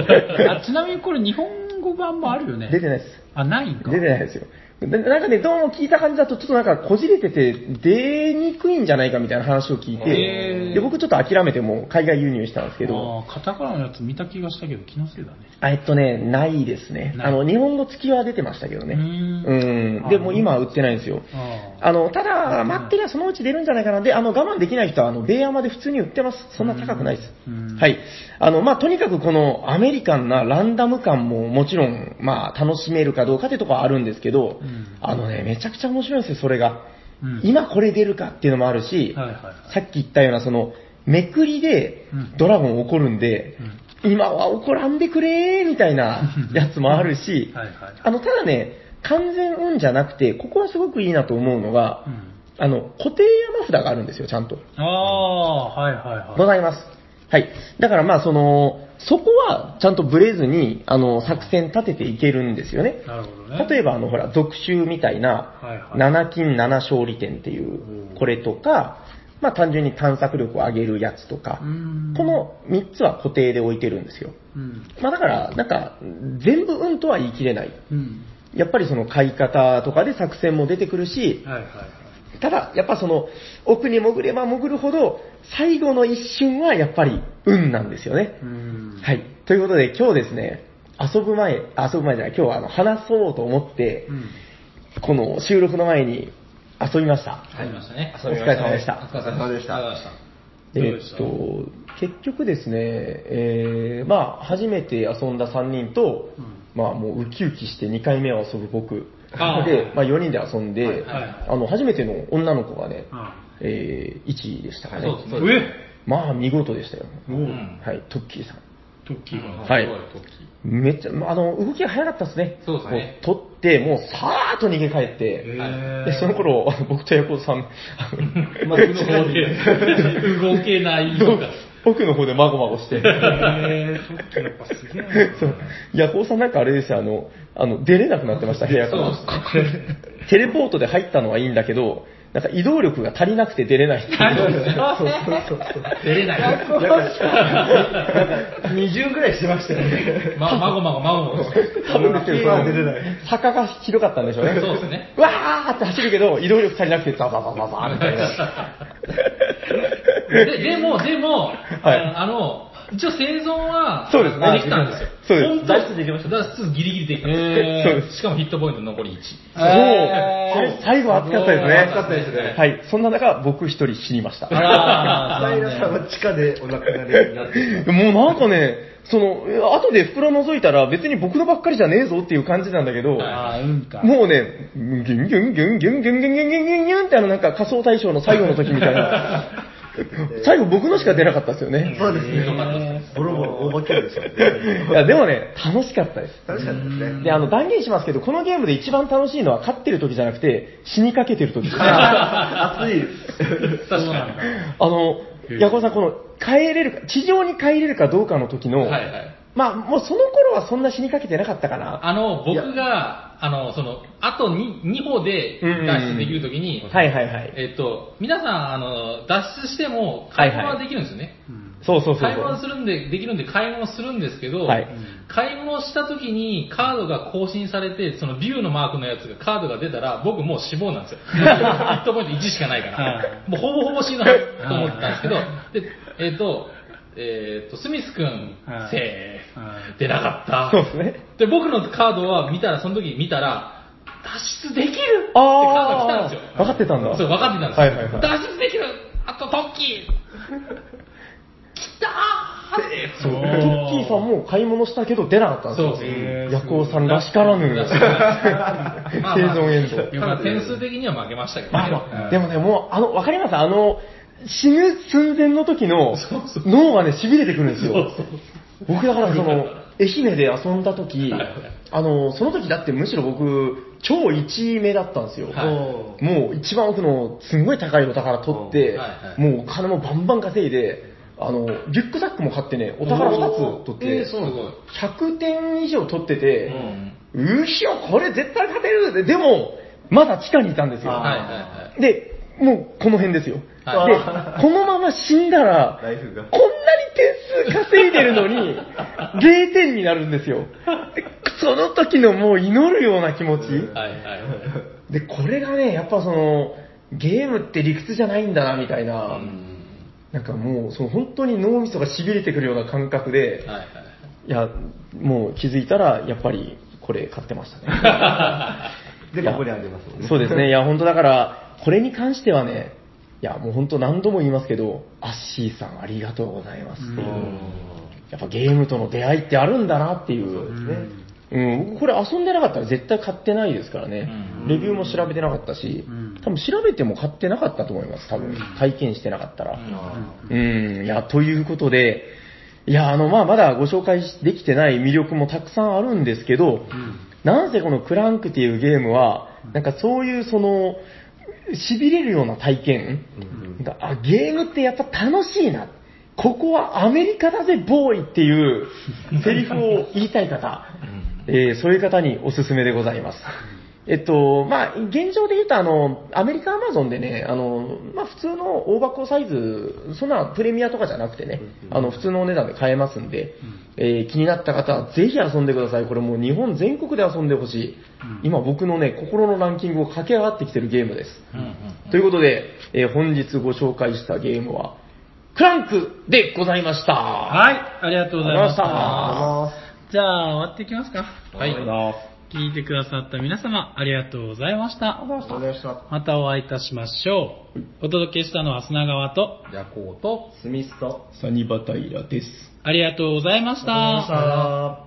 あちなみにこれ日本語版もあるよね。出てないです。あ、ないんか。出てないですよ。でなんかね、どうも聞いた感じだと、ちょっとなんかこじれてて、出にくいんじゃないかみたいな話を聞いへて、ーで僕ちょっと諦めてもう海外輸入したんですけど、ああ、カタカナのやつ見た気がしたけど、気のせいだね。あえっとね、ないですね。ないあの、日本語付きは出てましたけどね。うーんうん。でも今は売ってないんですよ。ああの、ただ、待ってりゃそのうち出るんじゃないかな。で、あの、我慢できない人は、あの、ベイヤマで普通に売ってます。そんな高くないですうん。はい。あの、まあ、とにかくこのアメリカンなランダム感ももちろん、まあ、楽しめるかどうかっていうところはあるんですけど、うんあのね、めちゃくちゃ面白いんですよ、それが。うん今これ出るかっていうのもあるし、はいはいはいさっき言ったような、その、めくりでうんドラゴン怒るんで、今は怒らんでくれーみたいなやつもあるし、はいはいあの、ただね、完全運じゃなくて、ここはすごくいいなと思うのが、うんあの、固定山札があるんですよ、ちゃんと。ああ、はいはいはい。ございます。はい。だからまあ、その、そこはちゃんとブレずに、あの、作戦立てていけるんですよね。なるほどね。例えば、あの、ほら、続集みたいな、はいはい7金7勝利点っていう、これとか、まあ、単純に探索力を上げるやつとかう、んこ、の3つは固定で置いてるんですよ。うん。まあ、だから、なんか、全部運とは言い切れない。うん。やっぱりその買い方とかで作戦も出てくるし、はいはいはい。ただ、やっぱその、奥に潜れば潜るほど、最後の一瞬はやっぱり運なんですよね。うんはい。ということで、今日ですね、遊ぶ前、遊ぶ前じゃない、今日はあの話そうと思って、うんこの収録の前に遊びました。入りましたね。お疲れ様でした。お疲れ様でした。えーっと、結局ですね、えー、まあ、初めて遊んだ3人と、うんまあ、もうウキウキして2回目を遊ぶ僕。あーで、まあ、4人で遊んで、はいはいあの、初めての女の子がね、あえー、1位でしたかね。そうですね。まあ、見事でしたよ。はい、トッキーさん。トッキーが。はいすごいトッキーめっちゃ、あの、動きが早かったですね。そうですね取って、もうさーっと逃げ帰って、へで、その頃、僕とヤコウさん、動け、動けないとか。奥の方でまごまごして。えー、トッキーやっぱすげえな。そう。ヤコウさんなんかあれですよ、あの、あの、出れなくなってました、部屋から。テレポートで入ったのはいいんだけど、なんか移動力が足りなくて出れないっていう。出れない。20ぐらいしてましたよね。ま、まごまごまごまご。多分で坂が広かったんでしょうね。そうですね。わーって走るけど、移動力足りなくてザザザザザみたいな。ででも、でも、はいあの、一応生存は、そうですねできたんですよ。そうです本当脱出できました脱出ギリギリできたんです。へーそうですしかもヒットポイント残り1。えーそう。最後は熱かったですね。熱かったですねはい。そんな中、僕一人死にました。あらさんは地下でお亡くなりになってもうなんかね、その、後で袋覗いたら別に僕のばっかりじゃねえぞっていう感じなんだけど、あー、うんか。もうね、ギュンギュンギュンギュンギュンギュンギュンギュンギュンギュンギュンってあのなんか仮想大賞の最後の時みたいな。[LAUGHS] 最後僕のしか出なかったですよね。そうですね。ボロボロ大化けでしたね。いや、でもね、楽しかったです。楽しかったですね。で、あの、断言しますけど、このゲームで一番楽しいのは勝ってる時じゃなくて、死にかけてる時です。あ [LAUGHS] 熱い。確かに。の、ヤコウさん、この、帰れるか、地上に帰れるかどうかの時の、はいはい。まあ、もうその頃はそんな死にかけてなかったかな。あの、僕が、あの、その、あと 2, 2歩で脱出できるときに、はいはいはい。えっと、皆さん、あの、脱出しても、買い物はできるんですよね。そうそうそう買い物。するんで、できるんで買い物するんですけど、はい買い物した時にカードが更新されて、そのビューのマークのやつがカードが出たら、僕もう死亡なんですよ。ヒットポイント1しかないからは。もうほぼほぼ死ぬと思ってたんですけど、で、えっ、と、えっ、と、スミス君はい、セーはいフ。出なかった。そうですね。で、僕のカードは見たら、その時見たら、脱出できるってあカードが来たんですよ。ー、分かってたんだ。そう、分かってたんですよ。はいはいはい脱出できるあとトッキー来たーそう。トッキーさんも買い物したけど出なかったんですよ。そうそうへーヤコウさんらしからぬ。らしからぬ生存エンド。ただ点数的には負けましたけどね。まあまあでもね、もう、あの、わかります？あの、死ぬ寸前の時の脳がね、痺れてくるんですよ。僕だからその、愛媛で遊んだ時あの、その時だってむしろ僕、超1位目だったんですよ。はいもう一番奥のすんごい高いお宝取ってはいは、いもうお金もバンバン稼いで、あの、リュックサックも買ってね、お宝2つ取って、すごい。100点以上取ってて、うんうひょ、これ絶対勝てるででも、まだ地下にいたんですよ。はいはいはい。で、もうこの辺ですよ。はいで、このまま死んだら、こんなに点数稼いでるのに、0点になるんですよ。でその時のもう祈るような気持ち。はいはい。で、これがね、やっぱその、ゲームって理屈じゃないんだな、みたいな。なんかもう、その本当に脳みそが痺れてくるような感覚で、はいはい。いや、もう気づいたら、やっぱりこれ買ってましたね。[LAUGHS] で、ここにありますもんね。そうですね。いや、本当だから、これに関してはね、いや、もう本当何度も言いますけど、アッシーさんありがとうございますっていう。やっぱゲームとの出会いってあるんだなっていう。そうん、僕これ遊んでなかったら絶対買ってないですからね。うんレビューも調べてなかったしうん、多分調べても買ってなかったと思います、多分。体験してなかったら。うんうん、いや、ということで、いや、あの、まあ、まだご紹介できてない魅力もたくさんあるんですけど、なんせこのクランクっていうゲームは、なんかそういうその、痺れるような体験、あ、ゲームってやっぱ楽しいな。ここはアメリカだぜ、ボーイっていう [LAUGHS] セリフを言いたい方、えーそういう方におすすめでございます。えっと、まあ、現状で言うと、あの、アメリカアマゾンでね、あの、まあ、普通の大箱サイズ、そんなプレミアとかじゃなくてね、あの、普通のお値段で買えますんで、えー気になった方はぜひ遊んでください。これもう日本全国で遊んでほしい。今僕のね、心のランキングを駆け上がってきてるゲームです。ということで、えー本日ご紹介したゲームは、クランクでございました。はい、ありがとうございました。じゃあ、終わっていきますか。はい。聞いてくださった皆様、ありがとうございました。またお会いいたしましょう。お届けしたのは砂川と、じゃあ、こうと、スミスと、サニバタイラです。ありがとうございました。さよなら